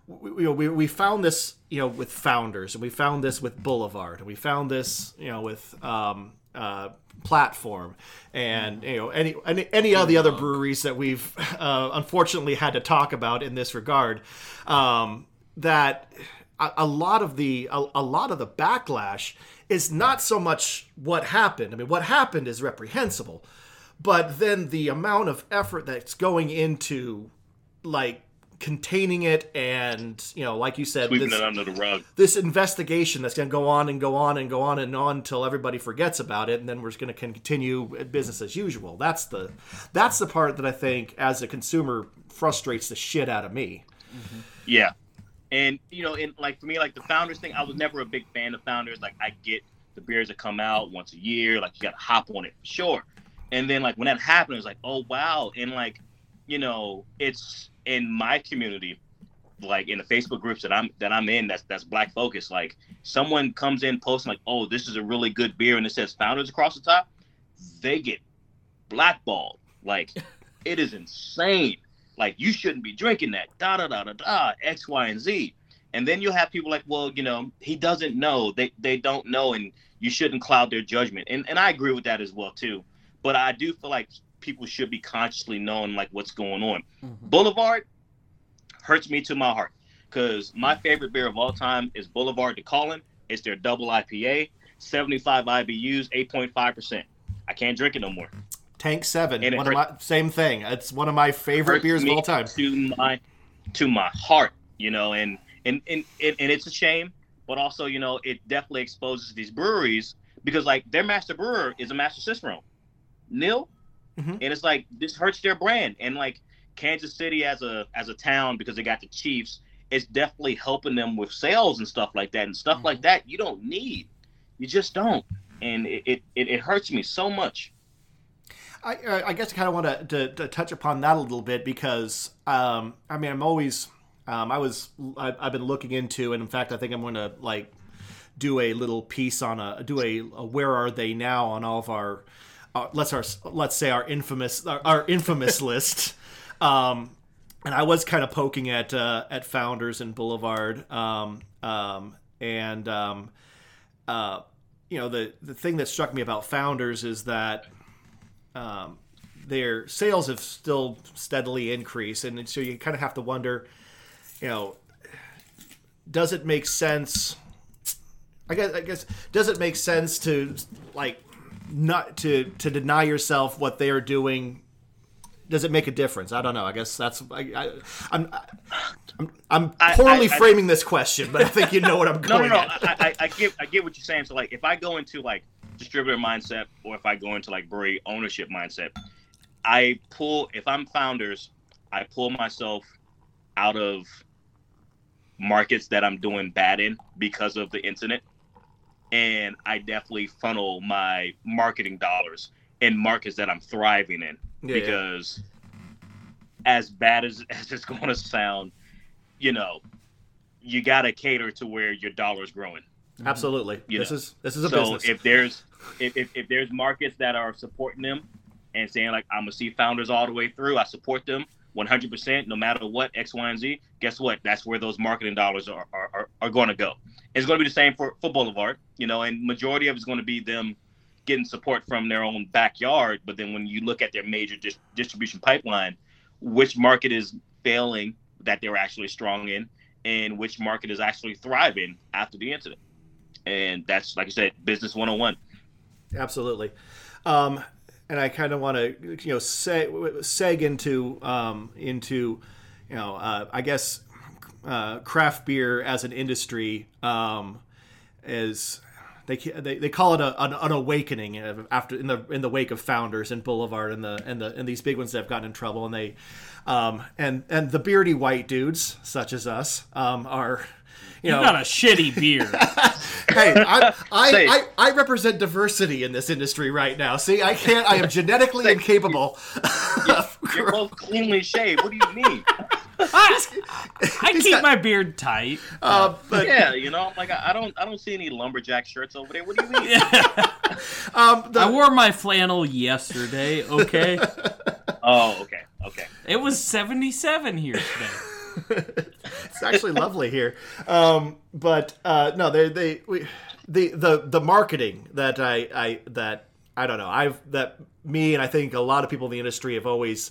we, you know, we, we found this you know with founders and we found this with boulevard and we found this you know with um, uh, platform and you know any any, any of the other breweries that we've uh, unfortunately had to talk about in this regard um, that a, a lot of the a, a lot of the backlash is not so much what happened. I mean, what happened is reprehensible, but then the amount of effort that's going into like containing it and you know like you said Sweeping this, it under the rug. this investigation that's going to go on and go on and go on and on until everybody forgets about it and then we're just going to continue business as usual that's the that's the part that i think as a consumer frustrates the shit out of me Yeah. And you know, and like for me, like the founders thing, I was never a big fan of founders. Like I get the beers that come out once a year, like you gotta hop on it, for sure. And then like when that happened, it was like, oh wow. And like, you know, it's in my community, like in the Facebook groups that I'm that I'm in, that's that's black focused. Like someone comes in posting like, oh, this is a really good beer, and it says founders across the top, they get blackballed. Like it is insane. Like you shouldn't be drinking that. Da da da da da x y and z. And then you'll have people like well you know he doesn't know. They they don't know and you shouldn't cloud their judgment. And and i agree with that as well too. But i do feel like people should be consciously knowing like what's going on. Mm-hmm. Boulevard hurts me to my heart because my mm-hmm. favorite beer of all time is boulevard The Calling. it's their double ipa 75 ibus 8.5% i can't drink it no more. Tank 7 And it one of my same thing. It's one of my favorite beers of all time. to my to my heart you know and and and, and, and it's a shame but also you know it definitely exposes these breweries because like their master brewer is a master cicerone Neil Mhm. and it's like this hurts their brand. And like kansas city as a as a town because they got the chiefs it's definitely helping them with sales and stuff like that. And stuff like that you don't need. You just don't. And it it, it, hurts me so much. I, I I guess I kind of want to, to, to touch upon that a little bit because um, I mean I'm always um, I was I, I've been looking into and in fact I think I'm going to like do a little piece on a do a, a where are they now on all of our uh, let's our let's say our infamous our, our infamous list um, and I was kind of poking at uh, at founders and Boulevard um, um, and um, uh, you know the the thing that struck me about founders is that um, their sales have still steadily increased, and so you kind of have to wonder, you know, does it make sense? I guess I guess does it make sense to like not to to deny yourself what they are doing? Does it make a difference? I don't know. I guess that's I, I, I'm I'm I'm I- poorly I- I- framing this question, but I think you know what I'm No, going no, no. I, I, I get, I get what you're saying. So, like, if I go into like distributor mindset, or if I go into like brewery ownership mindset, I pull. If I'm founders, I pull myself out of markets that I'm doing bad in because of the incident, and I definitely funnel my marketing dollars in markets that I'm thriving in Yeah, yeah. because as bad as, as it's going to sound, you know, you got to cater to where your dollar's growing. Mm-hmm. Absolutely. You this know. is this is a business. so business. if there's if, if, if there's markets that are supporting them and saying like I'm gonna see founders all the way through, I support them 100% no matter what X, Y, and Z. Guess what? That's where those marketing dollars are are, are, are going to go. It's going to be the same for for Boulevard, you know, and majority of it's going to be them getting support from their own backyard. But then when you look at their major dis- distribution pipeline, which market is failing that they're actually strong in, and which market is actually thriving after the incident. And that's like I said, business 101. Absolutely. Um, and I kind of want to, you know, seg, seg into um, into, you know, uh, I guess uh, craft beer as an industry um, is they, they they call it a, an, an awakening after in the in the wake of founders and Boulevard and the and the and these big ones that have gotten in trouble and they um, and and the beardy white dudes such as us um, are you You know got a shitty beard. hey, I, I, I, I represent diversity in this industry right now. See, I can't. I am genetically incapable. of You're both cleanly shaved. What do you mean? I, I keep got- my beard tight. uh, but yeah, you know, like I, I don't I don't see any lumberjack shirts over there. What do you mean? um, the, I wore my flannel yesterday, okay? oh, okay, okay. It was 77 here today. it's actually lovely here. Um, but uh, no, they they we, the the the marketing that I I that I don't know I've that me and I think a lot of people in the industry have always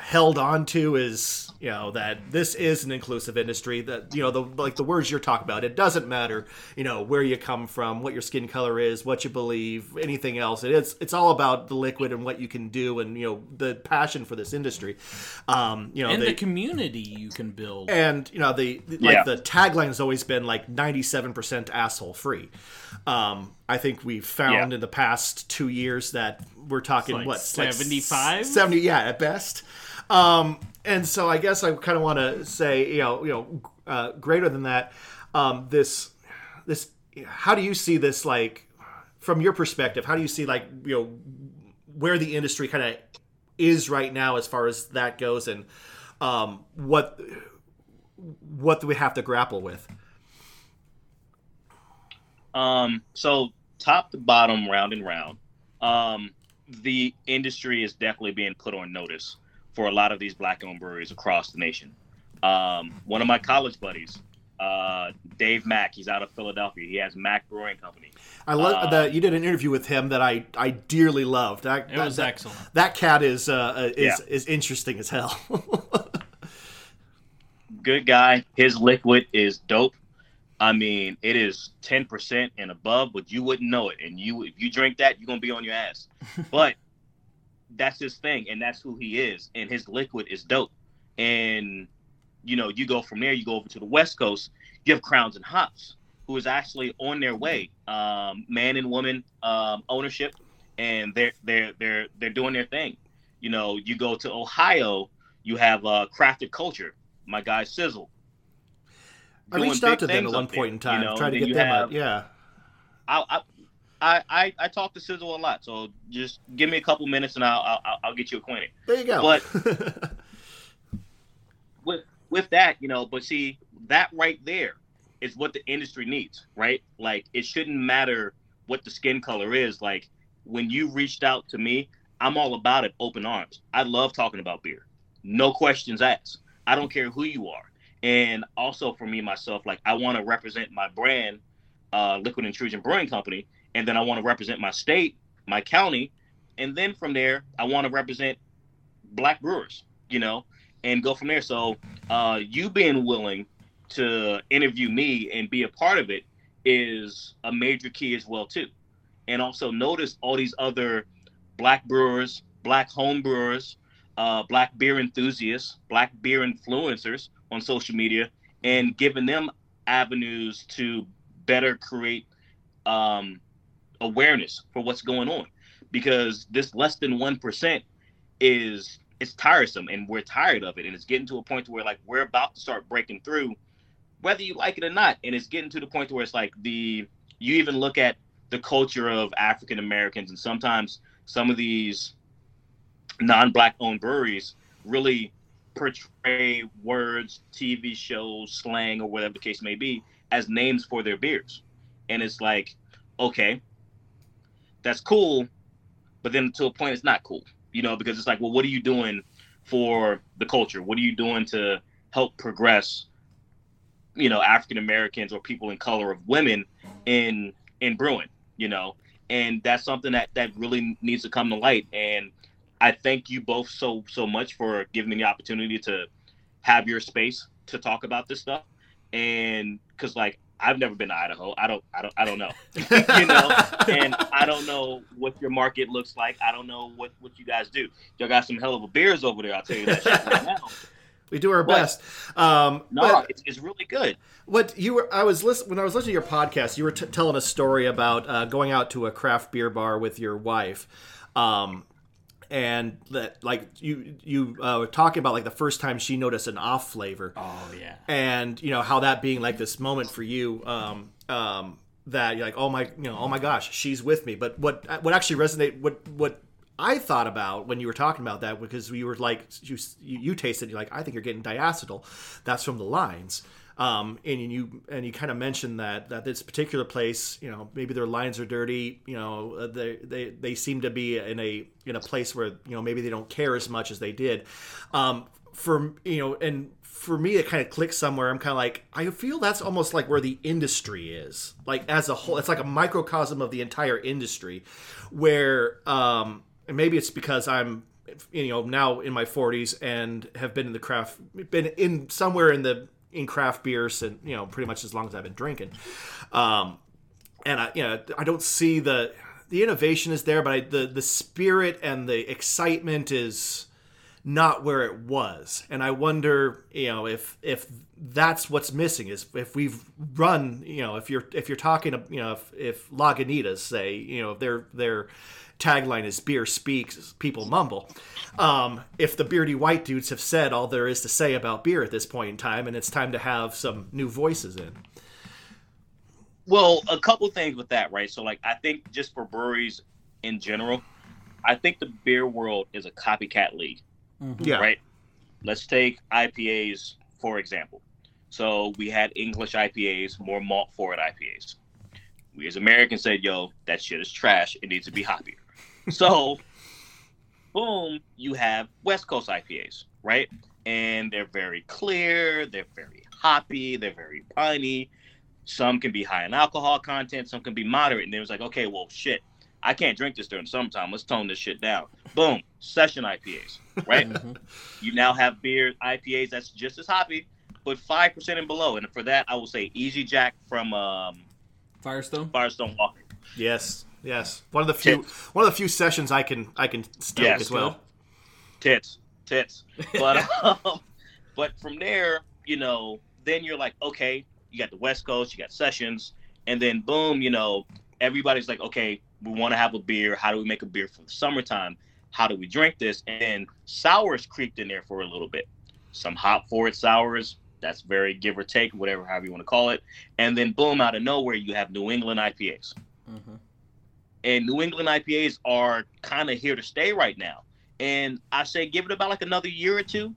held on to is you know that this is an inclusive industry that you know the like the words you're talking about it doesn't matter you know where you come from what your skin color is what you believe anything else it is it's all about the liquid and what you can do and you know the passion for this industry um you know And they- the community you can build. and you know the the- like Yeah. the tagline has always been like 97% asshole free um i think we've found Yeah. in the past two years that we're talking Like what 75? 70 yeah at best um and so i guess i kind of want to say you know you know uh, greater than that um this this how do you see this like from your perspective how do you see like you know where the industry kind of is right now as far as that goes and um, what what do we have to grapple with? Um, so top to bottom, round and round, um, the industry is definitely being put on notice for a lot of these black-owned breweries across the nation. Um, one of my college buddies, uh, Dave Mack, he's out of Philadelphia. He has Mack Brewing Company. I love Uh, that you did an interview with him that I I dearly loved. That, It that- was that, excellent. That cat is uh, is Yeah. is interesting as hell. Good guy. His liquid is dope. I mean, it is ten percent and above, but you wouldn't know it. And you, if you drink that, you're gonna be on your ass. but that's his thing, and that's who he is. And his liquid is dope. And you know, you go from there, you go over to the West Coast. You have Crowns and Hops, who is actually on their way, um, man and woman um, ownership, and they're they're they're they're doing their thing. You know, you go to Ohio, you have uh, Crafted Culture, my guy Sizzle. I reached out to them at one point there, in time, you know, trying to get them have- out. Yeah, I, I I I I talk to Sizzle a lot, so just give me a couple minutes and I'll I'll, I'll get you acquainted. there you go. But- with with that, you know, but see that right there is what the industry needs, right? Like it shouldn't matter what the skin color is. Like when you reached out to me, I'm all about it, open arms. I love talking about beer. No questions asked. I don't care who you are. And also for me myself, like I want to represent my brand, uh, Liquid Intrusion Brewing Company, and then I want to represent my state, my county, and then from there I want to represent black brewers, you know, and go from there. So uh, you being willing to interview me and be a part of it is a major key as well too. And also notice all these other black brewers, black home brewers, uh, black beer enthusiasts, black beer influencers on social media, and giving them avenues to better create um, awareness for what's going on. Because this less than one percent is it's tiresome, and we're tired of it, and it's getting to a point where like we're about to start breaking through, whether you like it or not, and it's getting to the point where it's like the you even look at the culture of African Americans, and sometimes some of these non-black owned breweries really portray words, TV shows, slang, or whatever the case may be as names for their beers. And it's like, okay, that's cool, but then to a point it's not cool, you know, because it's like, well, what are you doing for the culture? What are you doing to help progress, you know, African Americans or people in color of women in in brewing, you know? And that's something that that really needs to come to light. And I thank you both so so much for giving me the opportunity to have your space to talk about this stuff. And because like I've never been to Idaho, I don't I don't I don't know, you know, and I don't know what your market looks like. I don't know what what you guys do. Y'all got some hell of a beers over there. I'll tell you that shit right now. We do our But- best. Um, No, but- it's, it's really good. What you were, I was listening when I was listening to your podcast. You were t- telling a story about uh, going out to a craft beer bar with your wife, um, and that like you you uh, were talking about like the first time she noticed an off flavor, Oh yeah. and you know how that being like this moment for you. Um, um, that you're like, oh my, you know, oh my gosh, she's with me. But what what actually resonate, what what I thought about when you were talking about that, because you were like, you you, you tasted, you're like, I think you're getting diacetyl. That's from the lines. Um, and you and you kind of mentioned that that this particular place, you know, maybe their lines are dirty. You know, uh, they they they seem to be in a in a place where you know maybe they don't care as much as they did. Um, for you know, and for me, it kind of clicks somewhere. I'm kind of like, I feel that's almost like where the industry is, like as a whole. It's like a microcosm of the entire industry, where um, and maybe it's because I'm you know now in my 40s and have been in the craft been in somewhere in the in craft beers and you know pretty much as long as I've been drinking. Um and I you know I don't see the the innovation is there but I, the the spirit and the excitement is not where it was. And I wonder you know if if that's what's missing is if we've run you know if you're if you're talking you know if, if Lagunitas say you know their their tagline is beer speaks people mumble um, if the beardy white dudes have said all there is to say about beer at this point in time and it's time to have some new voices in Well, a couple things with that, right? So, like, I think just for breweries in general, I think the beer world is a copycat league. yeah right? Let's take IPAs for example. So we had English IPAs, more malt forward IPAs. We as Americans said, "Yo, that shit is trash. It needs to be hoppier." So, boom, you have West Coast IPAs, right? And they're very clear, they're very hoppy, they're very piney. Some can be high in alcohol content, some can be moderate. And it was like, okay, well, shit, I can't drink this during summertime. Let's tone this shit down. Boom, session IPAs, right? You now have beer IPAs that's just as hoppy, but five percent and below. And for that, I will say Easy Jack from um, Firestone. Firestone Walker. yes yes one of the few one of the few sessions I can I can stoke Yes, as well Tits, tits. But um, but from there, you know, then you're like, okay, you got the West Coast, you got sessions, and then boom, you know, everybody's like, okay, we want to have a beer. How do we make a beer for the summertime? How do we drink this? And then sours creeped in there for a little bit. Some hop forward sours. That's very give or take, whatever, however you want to call it. And then boom, out of nowhere, you have New England IPAs. Mhm. And New England IPAs are kind of here to stay right now. And I say give it about like another year or two.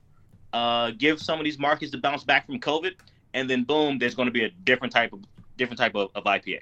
Uh, give some of these markets to bounce back from COVID, and then boom, there's going to be a different type of different type of, of IPA.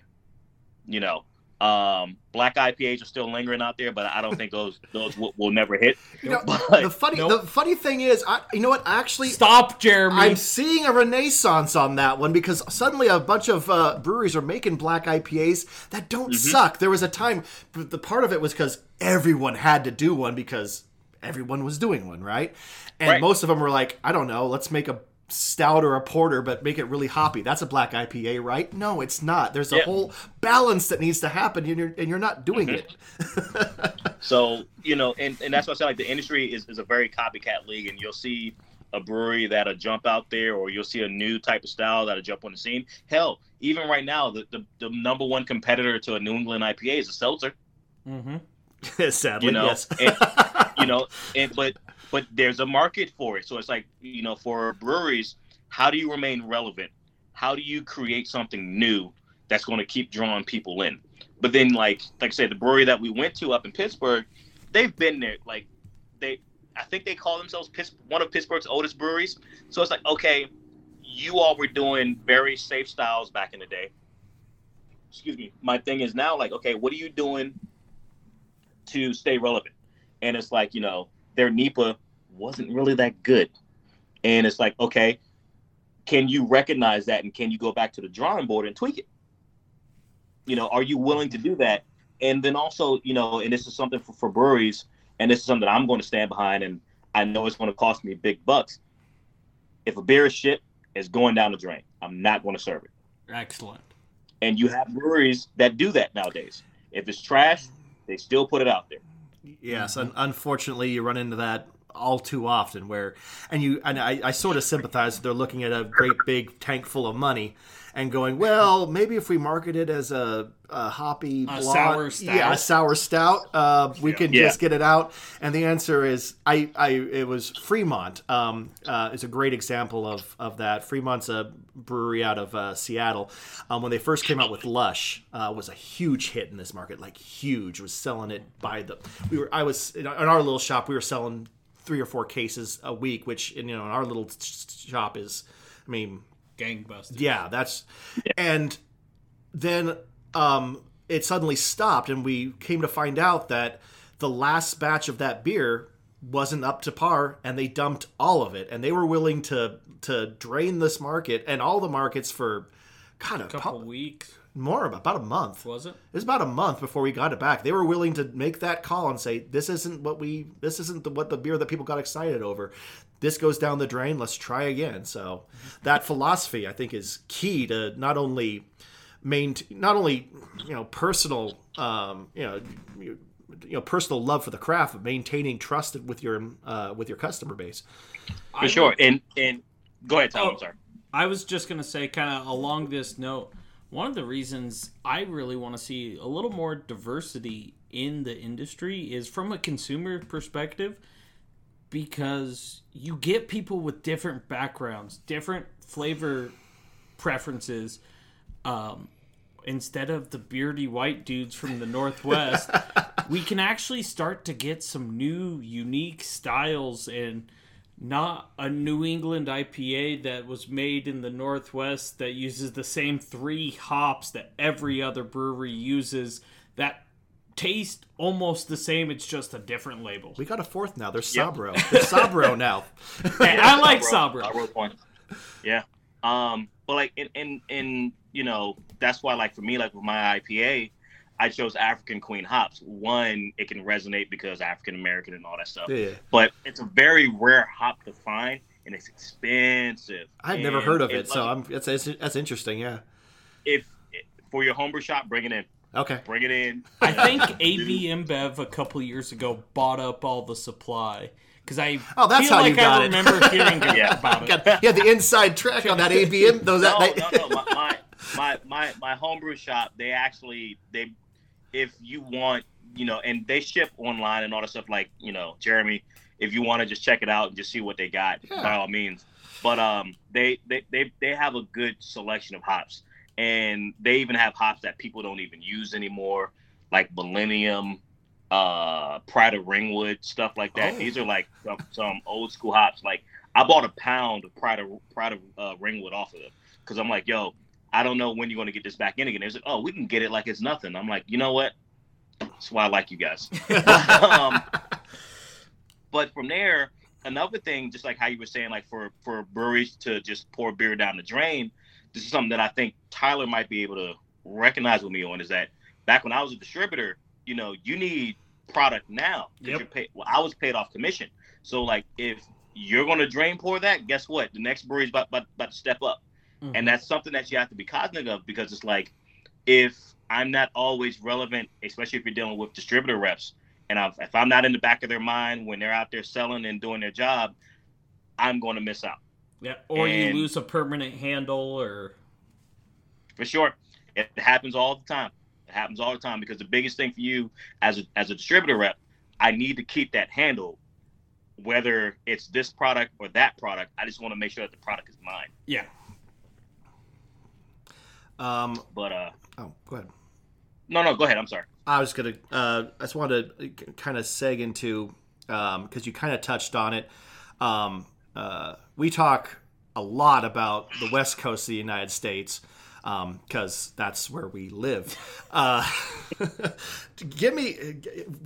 You know, um, black IPAs are still lingering out there, but I don't think those those will, will never hit. You know, But the funny Nope. the funny thing is I you know what actually Stop, Jeremy. I'm seeing a renaissance on that one because suddenly a bunch of uh, breweries are making black IPAs that don't Mm-hmm. suck. There was a time, but the part of it was because everyone had to do one because everyone was doing one, right? And Right. most of them were like, I don't know, let's make a stout or a porter, but make it really hoppy. That's a black IPA, right? No, it's not. There's a Yeah. whole balance that needs to happen, and you're and you're not doing it. So you know, and, and that's why I say like the industry is, is a very copycat league, and you'll see a brewery that'll jump out there, or you'll see a new type of style that'll jump on the scene. Hell, even right now, the, the, the number one competitor to a New England IPA is a seltzer. Mm-hmm. Sadly, You know, yes. and- You know, and but but there's a market for it. So it's like you know, for breweries, how do you remain relevant? How do you create something new that's going to keep drawing people in? But then, like like I said, the brewery that we went to up in Pittsburgh, they've been there. Like they, I think they call themselves Pitts, one of Pittsburgh's oldest breweries. So it's like, okay, you all were doing very safe styles back in the day. Excuse me. My thing is now, like, okay, what are you doing to stay relevant? And it's like, you know, their NEPA wasn't really that good. And it's like, okay, can you recognize that and can you go back to the drawing board and tweak it? You know, are you willing to do that? And then also, you know, and this is something for, for breweries, and this is something I'm going to stand behind, and I know it's going to cost me big bucks. If a beer is shit, it's going down the drain. I'm not going to serve it. Excellent. And you have breweries that do that nowadays. If it's trash, they still put it out there. Yes, un- mm-hmm. unfortunately, you run into that all too often. Where, and you, and I, I sort of sympathize. They're looking at a great big tank full of money, and going, well, maybe if we market it as a, a hoppy A blonde, sour stout. yeah, a sour stout, uh, we can Yeah. just get it out. And the answer is, I, I, it was Fremont. Um, uh, is a great example of of that. Fremont's a brewery out of uh, Seattle. Um, when they first came out with Lush, uh, was a huge hit in this market, like huge. Was selling it by the. We were. I was in our little shop. We were selling three or four cases a week, which in, you know in our little shop is, I mean, Gangbusters. yeah, that's and then um, it suddenly stopped, and we came to find out that the last batch of that beer wasn't up to par, and they dumped all of it, and they were willing to to drain this market and all the markets for kind of couple weeks more about a month. was it? It was about a month before we got it back. They were willing to make that call and say, "This isn't what we. This isn't the, what the beer that people got excited over. This goes down the drain. Let's try again." So that philosophy, I think, is key to not only maintain, not only you know personal, um, you know. You, you know, personal love for the craft, but maintaining trust with your uh, with your customer base. For sure. And and go ahead, Tom. Oh. I'm sorry. I was just gonna say, kind of along this note, one of the reasons I really want to see a little more diversity in the industry is from a consumer perspective, because you get people with different backgrounds, different flavor preferences. Um, instead of the beardy white dudes from the northwest, we can actually start to get some new, unique styles and not a New England IPA that was made in the Northwest that uses the same three hops that every other brewery uses that taste almost the same. It's just a different label. We got a fourth now. There's Yep. Sabro. There's Sabro now. Hey, I like Sabro. Sabro. I wrote. Yeah. Um, but like in, in in you know, that's why like for me, like with my IPA, I chose African Queen hops. One, it can resonate because African American and all that stuff. Yeah. But it's a very rare hop to find and it's expensive. I've never heard of it it, so wasn't- I'm that's that's, that's interesting. Yeah. if for your homebrew shop, bring it in. Okay. Bring it in. I think AB InBev a couple years ago bought up all the supply because I Oh, that's feel how you got I it. remember hearing Yeah. about it. Got, yeah, the inside track on that ABM. Those no, that, no, no. My, my my my my homebrew shop. They actually they, if you want, you know, and they ship online and all that stuff. Like you know, Jeremy, if you want to just check it out and just see what they got, Yeah. by all means. But um, they they they they have a good selection of hops, and they even have hops that people don't even use anymore, like Millennium. Uh, Pride of Ringwood, stuff like that. Oh. These are like some, some old school hops. Like I bought a pound of Pride of Pride of uh, Ringwood off of them because I'm like, yo, I don't know when you're going to get this back in again. They was like, oh, we can get it like it's nothing. I'm like, you know what? That's why I like you guys. um, but from there, another thing, just like how you were saying, like for for breweries to just pour beer down the drain, this is something that I think Tyler might be able to recognize with me on. Is that back when I was a distributor, you know, you need product now. Yep. You're paid, well, I was paid off commission. So like if you're going to drain pour that. Guess what? The next brewery's about, about, about to step up. Mhm. And that's something that you have to be cognizant of because it's like, if I'm not always relevant, especially if you're dealing with distributor reps, and I've, if I'm not in the back of their mind when they're out there selling and doing their job, I'm going to miss out yeah, or you lose a permanent handle, or for sure. It happens all the time. It happens all the time because the biggest thing for you as a, as a distributor rep, I need to keep that handle, whether it's this product or that product. I just want to make sure that the product is mine. yeah, Um, But uh, oh, go ahead. no, no, go ahead. I'm sorry. I was gonna. Uh, I just wanted to kind of seg into um, because you kind of touched on it. Um, uh, we talk a lot about the West Coast of the United States because that's where we live. Uh, give me,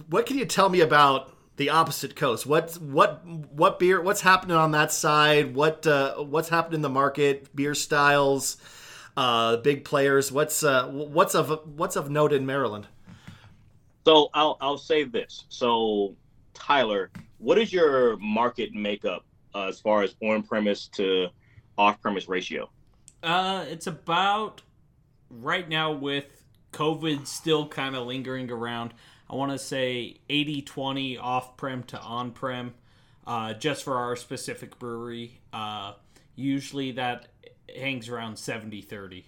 what can you tell me about the opposite coast? What what what beer? What's happening on that side? What uh, what's happening in the market? Beer styles, uh, big players. What's uh, what's of what's of note in Maryland? So I'll I'll say this. So Tyler, what is your market makeup uh, as far as on premise to off premise ratio? uh, it's about right now with COVID still kind of lingering around. I want to say 80-20 off prem to on prem, uh, just for our specific brewery. Uh, usually that hangs around 70-30.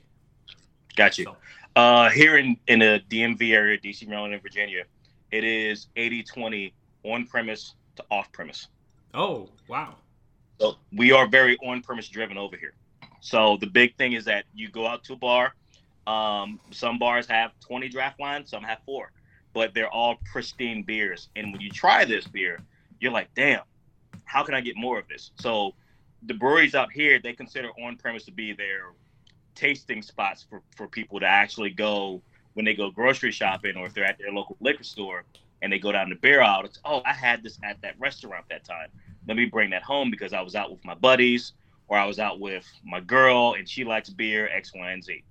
Got you. So- Uh, here in, in the DMV area, DC, Maryland, and Virginia, it is 80 20 on premise to off premise. Oh wow! So we are very on premise driven over here. So the big thing is that you go out to a bar. Um, some bars have 20 draft lines, some have four, but they're all pristine beers. And when you try this beer, you're like, damn, how can I get more of this? So the breweries out here, they consider on premise to be their tasting spots for, for people to actually go when they go grocery shopping or if they're at their local liquor store and they go down the beer aisle. It's, oh, I had this at that restaurant that time let me bring that home because I was out with my buddies or I was out with my girl and she likes beer X, Y, and Z.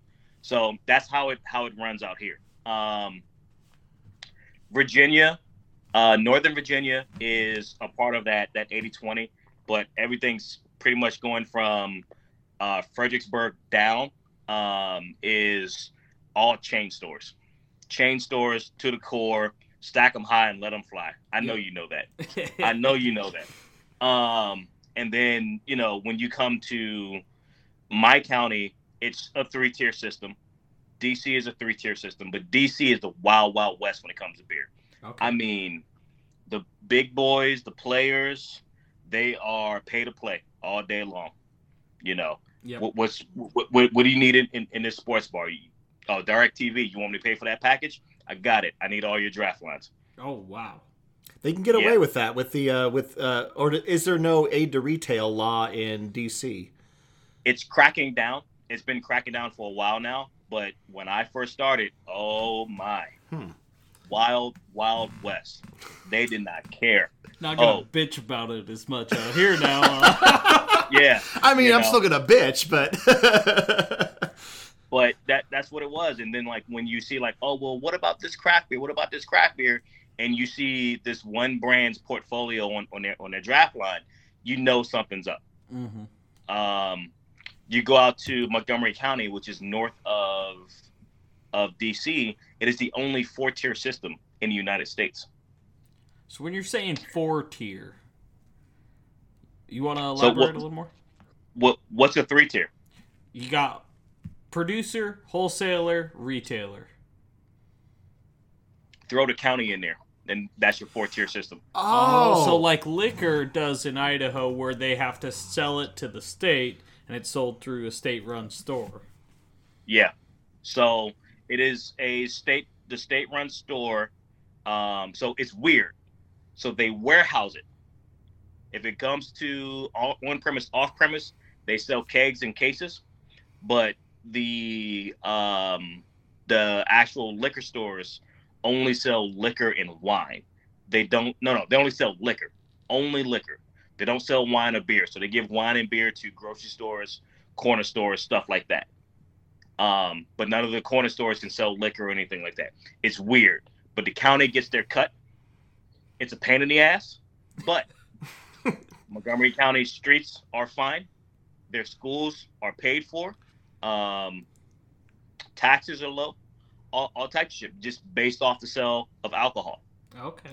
So that's how it how it runs out here. Um, Virginia, uh, Northern Virginia is a part of that that 80-20, but everything's pretty much going from uh, Fredericksburg down um, is all chain stores, chain stores to the core. Stack them high and let them fly. I know Yeah. you know that. I know you know that. Um, and then you know when you come to my county, it's a three tier system. DC is a three tier system, but DC is the wild wild west when it comes to beer. okay. I mean, the big boys, the players, they are pay to play all day long. You know, Yep. what, what's what, what, what do you need in, in, in this sports bar? You, oh, Direct TV. You want me to pay for that package? I got it. I need all your draft lines. Oh wow! They can get away Yeah. with that with the uh, with uh, or is there no aid to retail law in DC? it's cracking down. It's been cracking down for a while now. But when I first started, oh my, Hmm. wild, wild west. They did not care. Not gonna Oh. bitch about it as much out here now. uh. Yeah, I mean, I'm know. still gonna bitch, but but that that's what it was. And then like when you see like, oh well, what about this craft beer? What about this craft beer? And you see this one brand's portfolio on, on their on their draft line, you know something's up. Mhm. Um, you go out to Montgomery County, which is north of of DC. It is the only four tier system in the United States. So when you're saying four tier, you want to So elaborate what- a little more? What what's a three tier? You got producer, wholesaler, retailer. Throw the county in there, then that's your four tier system. Oh, so like liquor does in Idaho, where they have to sell it to the state, and it's sold through a state-run store. Yeah. So it is a state the state run store. Um, so it's weird. So they warehouse it. If it comes to on premise, off premise, they sell kegs and cases, but the um, the actual liquor stores only sell liquor and wine. They don't. No, no, they only sell liquor, only liquor. They don't sell wine or beer. So they give wine and beer to grocery stores, corner stores, stuff like that. Um, but none of the corner stores can sell liquor or anything like that. It's weird. But the county gets their cut. It's a pain in the ass, but Montgomery County streets are fine. Their schools are paid for. Um, taxes are low. All, all types of shit, just based off the sale of alcohol. Okay.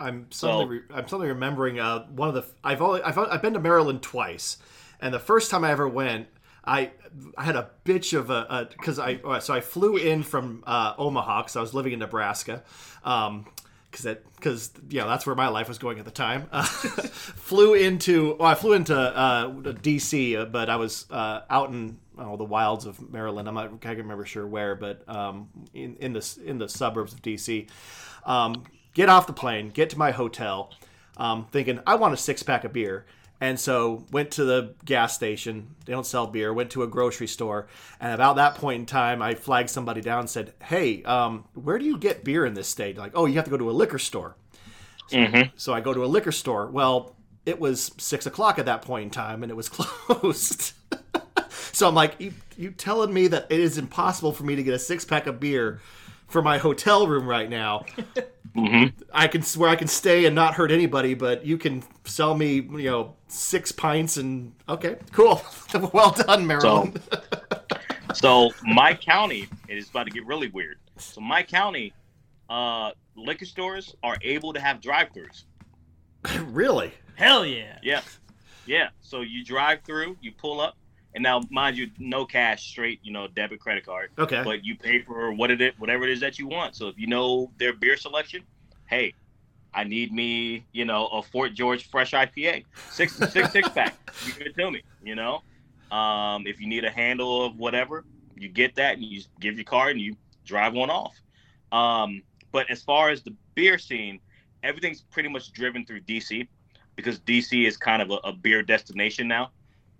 I'm suddenly re- I'm suddenly remembering uh, one of the I've only I've, I've been to Maryland twice, and the first time I ever went, I I had a bitch of a because I uh, so I flew in from uh, Omaha because I was living in Nebraska. Um, because that because know that's where my life was going at the time. Uh, flew into well, I flew into uh, D.C., uh, but I was uh, out in oh, the wilds of Maryland. I'm not I can't remember sure where, but um, in in the in the suburbs of D.C. Um, get off the plane, get to my hotel, um, thinking I want a six pack of beer. And so went to the gas station. They don't sell beer. Went to a grocery store, and about that point in time, I flagged somebody down and said, "Hey, um, where do you get beer in this state?" Like, "Oh, you have to go to a liquor store." Mm-hmm. So I go to a liquor store. Well, it was six o'clock at that point in time, and it was closed. so I'm like, you, you telling me that it is impossible for me to get a six pack of beer for my hotel room right now? Mm-hmm. I can where I can stay and not hurt anybody, but you can sell me, you know, six pints and okay, cool, well done, Maryland. So my county it is about to get really weird. So my county, uh, liquor stores are able to have drive-throughs. really? Hell yeah. Yeah, yeah. So you drive through, you pull up, and now mind you, no cash, straight, you know, debit, credit card. Okay. But you pay for what it is, whatever it is that you want. So if you know their beer selection, hey, I need me, you know, a Fort George Fresh IPA, six six six pack. You give it to me, you know. Um, if you need a handle of whatever, you get that and you give your card and you drive one off. Um, but as far as the beer scene, everything's pretty much driven through DC because DC is kind of a, a beer destination now.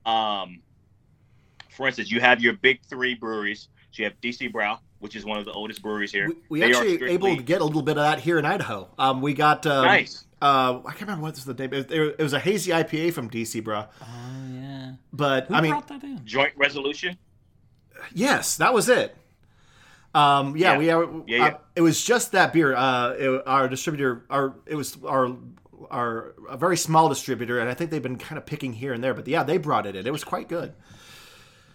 Um, for instance, you have your big three breweries. So you have DC Brau, which is one of the oldest breweries here. we, we actually strictly- able to get a little bit of that here in Idaho. Um, we got um, nice. Uh, I can't remember what this was the name. It, it was a hazy IPA from DC Brau. Oh yeah. But Who I mean, that in? Joint resolution. yes, that was it. Um, yeah, Yeah. we are. Yeah, yeah. Uh, it was just that beer. Uh, it, our distributor, our it was our our a very small distributor, and I think they've been kind of picking here and there. But yeah, they brought it in. It was quite good.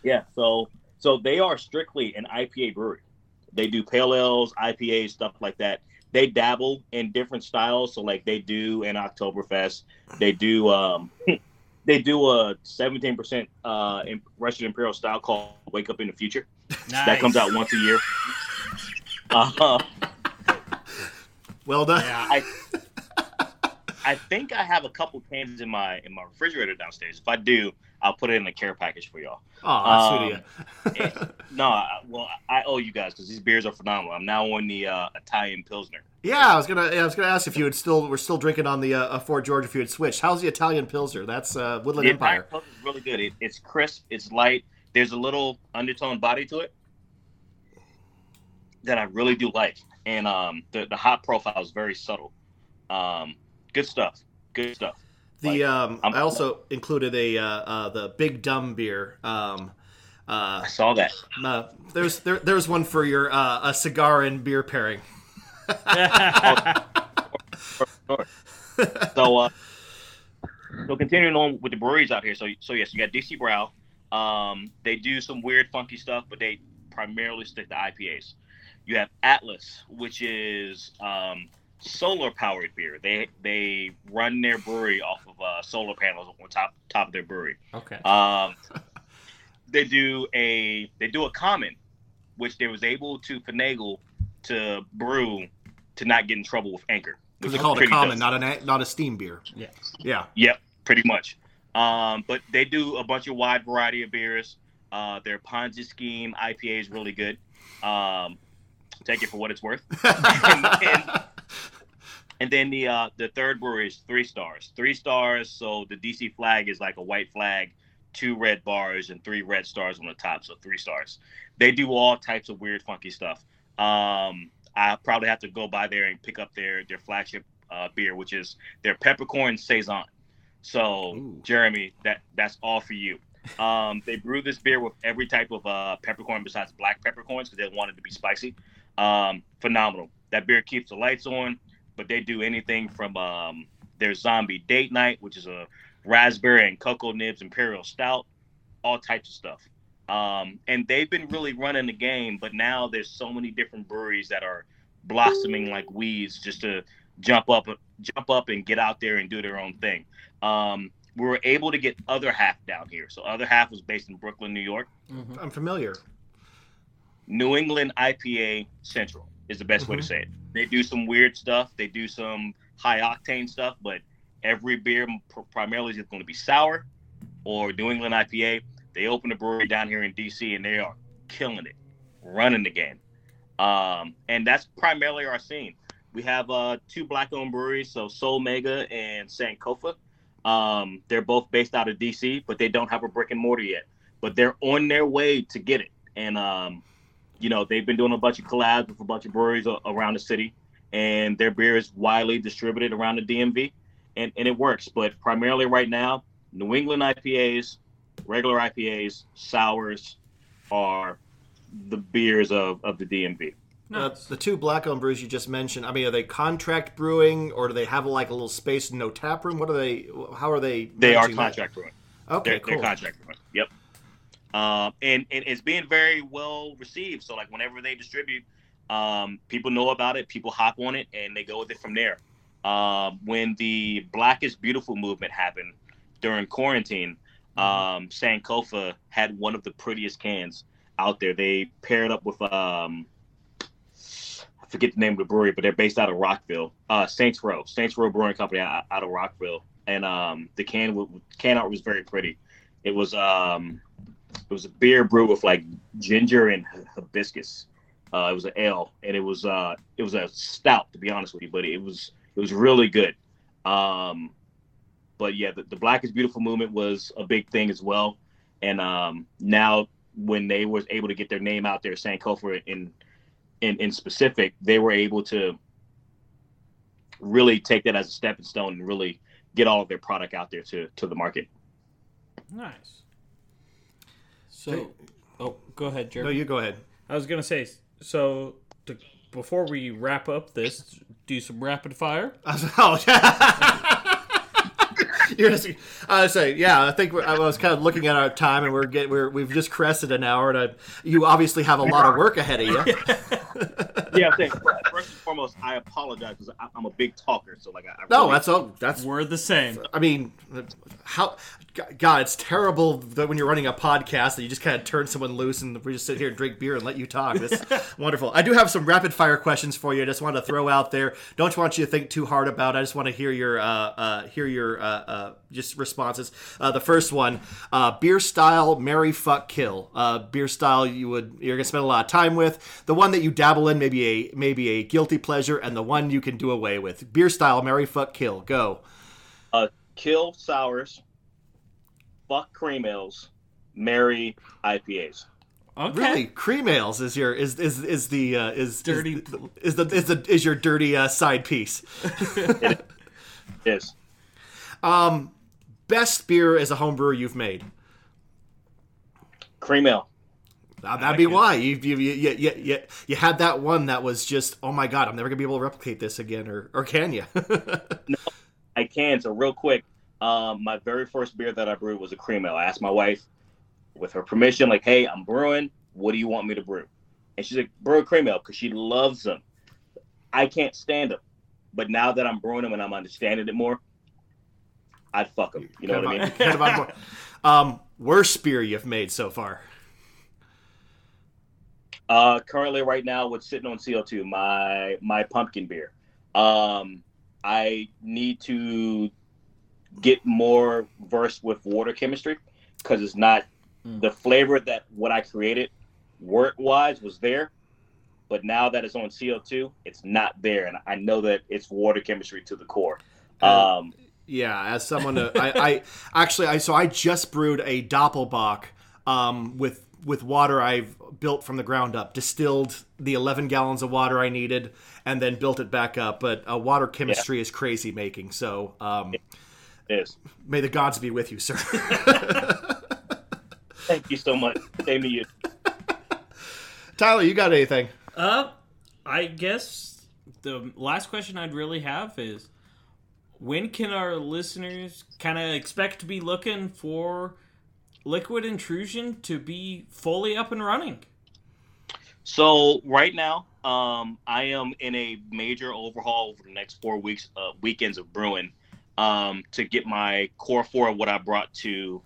Yeah. So so they are strictly an IPA brewery. They do pale ales, IPAs, stuff like that. They dabble in different styles. So like they do an Oktoberfest. They do um they do a 17% uh in- Russian Imperial style called Wake Up in the Future. That comes out once a year. Uh, huh. Well done. Yeah. I I think I have a couple cans in my in my refrigerator downstairs. If I do, I'll put it in a care package for y'all. Oh, you. No, I- well, I owe you guys because these beers are phenomenal. I'm now on the uh, Italian Pilsner. Yeah, I was gonna. I was gonna ask if you had still. We're still drinking on the uh, uh, Fort George. If you had switched, how's the Italian Pilsner? That's uh, Woodland The Empire. Italian Pilsner is really good. It, it's crisp. It's light. There's a little undertone body to it that I really do like, and um, the the hop profile is very subtle. Um, good stuff. Good stuff. The um, I also included a uh, uh, the Big Dumb beer. Um, uh, I saw that. uh, there's there, there's one for your uh, a cigar and beer pairing. so uh so continuing on with the breweries out here so so yes you got DC Brau um they do some weird funky stuff but they primarily stick to ipas you have atlas which is um solar powered beer they they run their brewery off of uh, solar panels on top top of their brewery okay. um they do a they do a common which they was able to finagle to brew to not get in trouble with anchor Because they call it a common, dope. not an not a steam beer. Yeah. Yeah. Yep, pretty much. Um, but they do a bunch of wide variety of beers. Uh, their Ponzi scheme IPA is really good. Um, take it for what it's worth. and, and, and then the uh, the third brewery is three stars. Three stars. So the DC flag is like a white flag, two red bars, and three red stars on the top. So three stars. They do all types of weird, funky stuff. Um, I probably have to go by there and pick up their their flagship uh, beer, which is their peppercorn saison. So Ooh. Jeremy, that that's all for you. Um, they brew this beer with every type of uh, peppercorn besides black peppercorns because they want it to be spicy. Um, phenomenal. That beer keeps the lights on, but they do anything from um, their zombie date night, which is a raspberry and cocoa nibs imperial stout, all types of stuff. Um, and they've been really running the game, but now there's so many different breweries that are blossoming like weeds just to jump up, jump up and get out there and do their own thing. Um, we were able to get other half down here. So other half was based in Brooklyn, New York. I'm familiar. New England IPA Central is the best way to say it. They do some weird stuff. They do some high octane stuff, but every beer pr- primarily is going to be sour or New England IPA. They open a brewery down here in DC and they are killing it, running the game. Um, and that's primarily our scene. We have uh, two black-owned breweries, so Soul Mega and Sankofa. Um, they're both based out of DC, but they don't have a brick and mortar yet. But they're on their way to get it. And um, you know, they've been doing a bunch of collabs with a bunch of breweries a- around the city, and their beer is widely distributed around the DMV, and, and it works. But primarily right now, New England IPAs, regular IPAs, sours are the beers of, of the DMV. Uh, the two black-owned brews you just mentioned. I mean, are they contract brewing, or do they have like a little space, and no tap room? What are they? How are they? They are managing that? contract brewing. Okay, they're, cool. they're contract brewing. Yep. Um, and, and it's being very well received. So like whenever they distribute, um, people know about it, people hop on it, and they go with it from there. Um, when the Black is Beautiful movement happened during quarantine, um, Sankofa had one of the prettiest cans out there. They paired up with um, I forget the name of the brewery, but they're based out of Rockville, uh, Saints Row, Saints Row Brewing Company out, out of Rockville, and um, the can w- can art was very pretty. It was um, it was a beer brewed with like ginger and hibiscus. Uh, it was an ale, and it was uh, it was a stout to be honest with you, but it was it was really good. Um, but yeah, the, the Black is Beautiful movement was a big thing as well, and um, now when they was able to get their name out there, Sankofa in in in specific, they were able to really take that as a stepping stone and really get all of their product out there to to the market. Nice. So, oh, go ahead, Jeremy. No, Jeremy. you go ahead. I was gonna say so. To, before we wrap up this, do some rapid fire. Oh, I was, oh, You're just, I say, yeah. I think I was kind of looking at our time, and we're get we're we've just crested an hour, and I, you obviously have a lot of work ahead of you. Yeah, I'm saying first and foremost, I apologize because I'm a big talker, so like I, I No, really- that's all. That's We're the same. I mean, how? God, it's terrible that when you're running a podcast that you just kind of turn someone loose and we just sit here and drink beer and let you talk. That's wonderful. I do have some rapid fire questions for you. I just want to throw out there. Don't want you to think too hard about. it. I just want to hear your uh, uh, hear your uh, uh, just responses. Uh, the first one: uh, beer style, marry, fuck, kill. Uh, beer style you would you're gonna spend a lot of time with. The one that you dabble in, maybe a maybe a guilty pleasure, and the one you can do away with. Beer style, marry, fuck, kill. Go. uh, kill sours, fuck cream ales, marry IPAs. Okay. Really, cream ales is your is is is the uh, is Dirty- is, is the is the is your dirty uh, side piece. Yes. Um best beer as a home brewer you've made. Cream ale. That'd be why you you, you you you you you had that one that was just oh my god I'm never gonna be able to replicate this again or or can you? I can. So real quick, um, my very first beer that I brewed was a cream ale. I asked my wife, with her permission, like, "Hey, I'm brewing. What do you want me to brew?" And she's like, "Brew a cream ale," because she loves them. I can't stand them, but now that I'm brewing them and I'm understanding it more, I'd fuck them. You know what I mean? Kind of um, worst beer you've made so far. Uh, currently, right now, what's sitting on CO2, my my pumpkin beer. Um, I need to get more versed with water chemistry because it's not the flavor that what I created work wise was there, but now that it's on CO2, it's not there, and I know that it's water chemistry to the core. Um, Yeah, as someone, uh, I, I actually, I so I just brewed a Doppelbock um, with with water I've built from the ground up, distilled the 11 gallons of water I needed, and then built it back up. But uh, water chemistry is crazy making, so um, it is. may the gods be with you, sir. Thank you so much. Same to you. Tyler, you got anything? Uh, I guess the last question I'd really have is, when can our listeners kind of expect to be looking for Liquid Intrusion to be fully up and running? So right now, um, I am in a major overhaul over the next four weeks, uh, weekends of brewing, um, to get my core four of what I brought to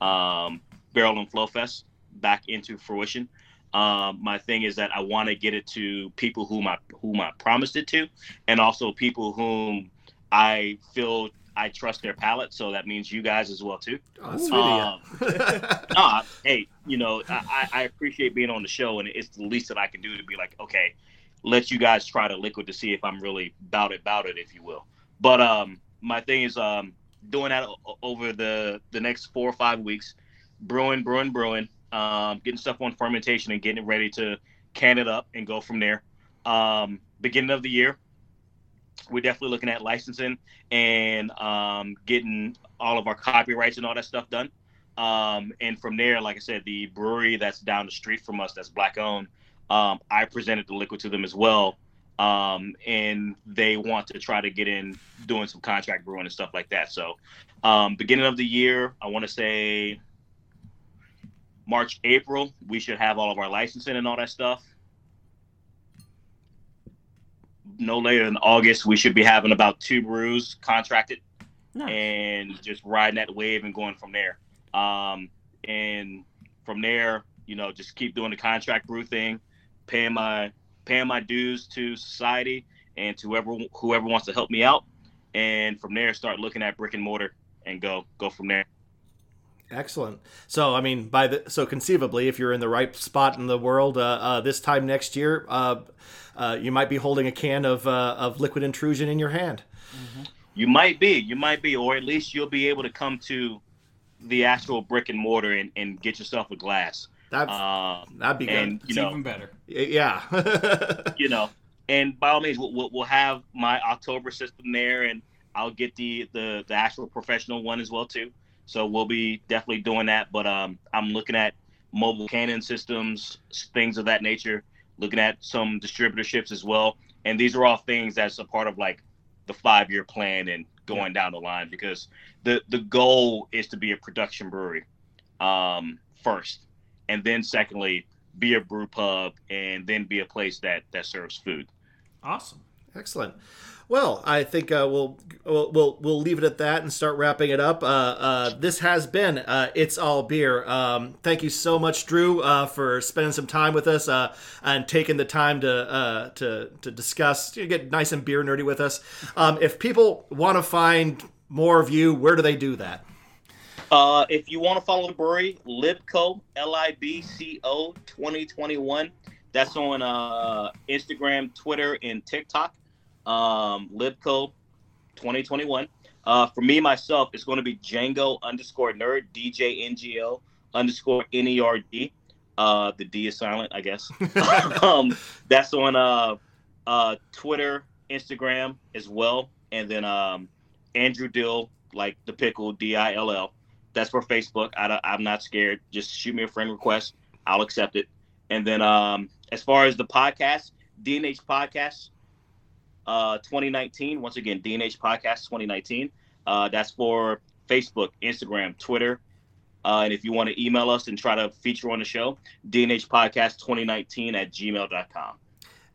um, Barrel and Flow Fest back into fruition. Um, my thing is that I want to get it to people whom I whom I promised it to, and also people whom I feel I trust their palate. So that means you guys as well too. Oh, that's sweet um, nah, hey, you know I, I appreciate being on the show, and it's the least that I can do to be like, okay, let you guys try the liquid to see if I'm really about it, about it, if you will. But um, my thing is um, doing that over the the next four or five weeks, brewing, brewing, brewing, um, getting stuff on fermentation and getting it ready to can it up and go from there. Um, beginning of the year, we're definitely looking at licensing and um, getting all of our copyrights and all that stuff done. Um, and from there, like I said, the brewery that's down the street from us, that's black owned, um, I presented the liquid to them as well. Um, and they want to try to get in doing some contract brewing and stuff like that. So, um, beginning of the year, I want to say March, April, we should have all of our licensing and all that stuff. No later than August, we should be having about two brews contracted nice. and just riding that wave and going from there. Um, and from there, you know, just keep doing the contract brew thing, paying my paying my dues to society and to whoever whoever wants to help me out, and from there start looking at brick and mortar and go go from there. Excellent. So, I mean, by the so conceivably, if you're in the right spot in the world, uh, uh, this time next year, uh, uh you might be holding a can of uh, of liquid intrusion in your hand. Mm-hmm. You might be, you might be, or at least you'll be able to come to the actual brick and mortar and, and get yourself a glass. That's um, that'd be good. And, you know, even better. Yeah. you know, and by all means, we'll, we'll have my Oktober system there, and I'll get the the the actual professional one as well too. So we'll be definitely doing that. But um, I'm looking at mobile cannon systems, things of that nature. Looking at some distributorships as well, and these are all things that's a part of like the five year plan and going yeah. down the line because the the goal is to be a production brewery um, first, and then secondly be a brew pub, and then be a place that that serves food. Awesome, excellent. Well, I think uh, we'll, we'll, we'll we'll leave it at that and start wrapping it up. Uh, uh, this has been uh, it's all beer. Um, thank you so much, Drew, uh, for spending some time with us uh, and taking the time to to to discuss, get nice and beer nerdy with us. Um, if people want to find more of you, where do they do that? if you want to follow the brewery, Libco L I B C O 2021. That's on Instagram, Twitter, and TikTok um, Libco 2021. Uh, for me myself, it's going to be Django underscore nerd DJ NGO underscore NERD. Uh, the D is silent, I guess. um, that's on uh, uh, Twitter, Instagram as well, and then um, Andrew Dill, like the pickle D I L L. That's for Facebook. I, I'm not scared. Just shoot me a friend request. I'll accept it. And then um, as far as the podcast, DNH Podcast, uh, 2019. Once again, DNH Podcast 2019. Uh, that's for Facebook, Instagram, Twitter. Uh, and if you want to email us and try to feature on the show, DNH Podcast 2019 at gmail.com.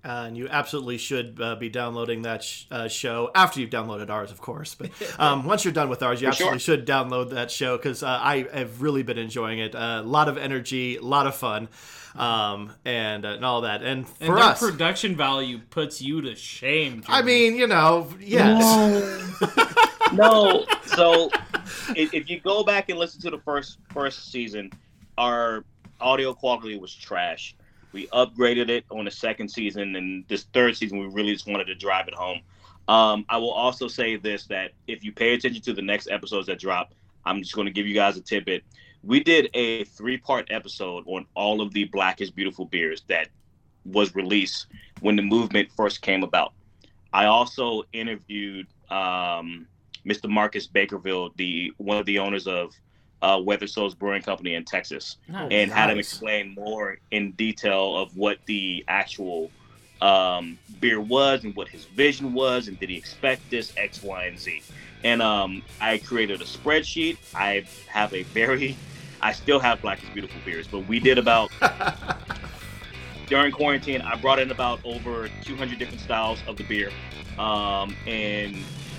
Uh, and you absolutely should uh, be downloading that sh- uh, show after you've downloaded ours, of course. But um, once you're done with ours, you For absolutely sure. should download that show because uh, I have really been enjoying it. A lot of energy, a lot of fun um, and, uh, and all that. And for and us, production value puts you to shame. I mean, you know, yes. No. no. So if, if, you go back and listen to the first first season, our audio quality was trash. We upgraded it on the second season, and this third season, we really just wanted to drive it home. Um, I will also say this: that if you pay attention to the next episodes that drop, I'm just going to give you guys a tidbit we did a three part episode on all of the Black is Beautiful beers that was released when the movement first came about. I also interviewed um, Mr. Marcus Baskerville, the one of the owners of uh, Weathered Souls Brewing Company in Texas, and nice. had him explain more in detail of what the actual um, beer was and what his vision was, and did he expect this X, Y, and Z. And um, I created a spreadsheet. I have a very, I still have Black is Beautiful beers, but we did about during quarantine. I brought in about over 200 different styles of the beer, um, and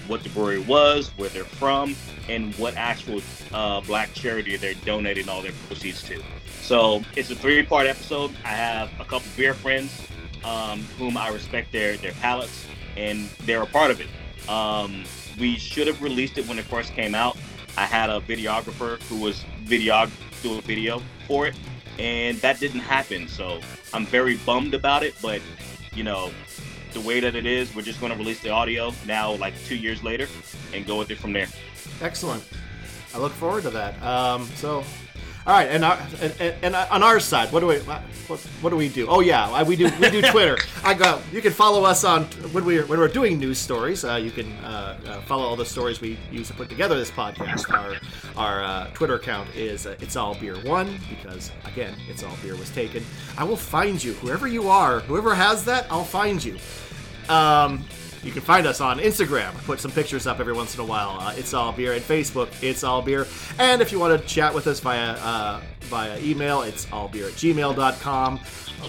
what the brewery was, where they're from, and what actual uh, black charity they're donating all their proceeds to. So it's a three-part episode. I have a couple beer friends um, whom I respect their their palates, and they're a part of it. Um, we should have released it when it first came out. I had a videographer who was video do a video for it, and that didn't happen. So I'm very bummed about it. But you know, the way that it is, we're just going to release the audio now, like two years later, and go with it from there. Excellent. I look forward to that. Um, so, all right, and, our, and, and, on our side, what do we what, what do we do? Oh yeah, we do we do Twitter. I go. You can follow us on when we when we're doing news stories. Uh, you can uh, uh, follow all the stories we use to put together this podcast. Our our uh, Twitter account is uh, it's all beer one because again, it's all beer was taken. I will find you, whoever you are, whoever has that, I'll find you. Um, you can find us on Instagram. Put some pictures up every once in a while. Uh, it's all beer. And Facebook, it's all beer. And if you want to chat with us via uh, via email, it's allbeer at gmail.com.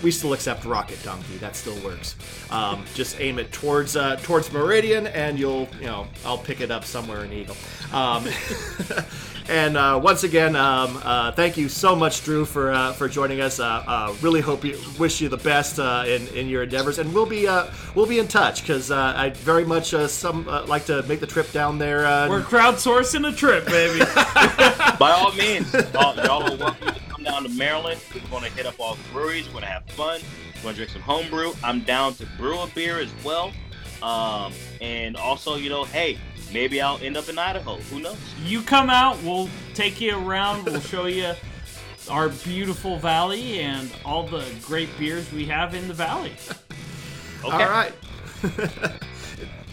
We still accept Rocket Donkey. That still works. Um, just aim it towards uh, towards Meridian, and you'll you know I'll pick it up somewhere in Eagle. Um, and uh, once again, um, uh, thank you so much, Drew, for uh, for joining us. Uh, uh, really hope you wish you the best uh, in in your endeavors, and we'll be uh, we'll be in touch because uh, I very much uh, some uh, like to make the trip down there. Uh, We're crowdsourcing a trip, baby. By all means, y'all, y'all are welcome to come down to Maryland. We're going to hit up all the breweries. We're going to have fun. We're going to drink some homebrew. I'm down to brew a beer as well. Um, and also, you know, hey, maybe I'll end up in Idaho. Who knows? you come out, we'll take you around. We'll show you our beautiful valley and all the great beers we have in the valley. Okay. All right.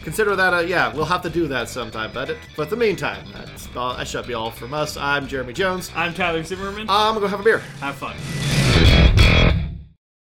Consider that a yeah. We'll have to do that sometime. But but in the meantime, that's all, that should be all from us. I'm Jeremy Jones. I'm Tyler Zimmerman. I'm gonna go have a beer. Have fun.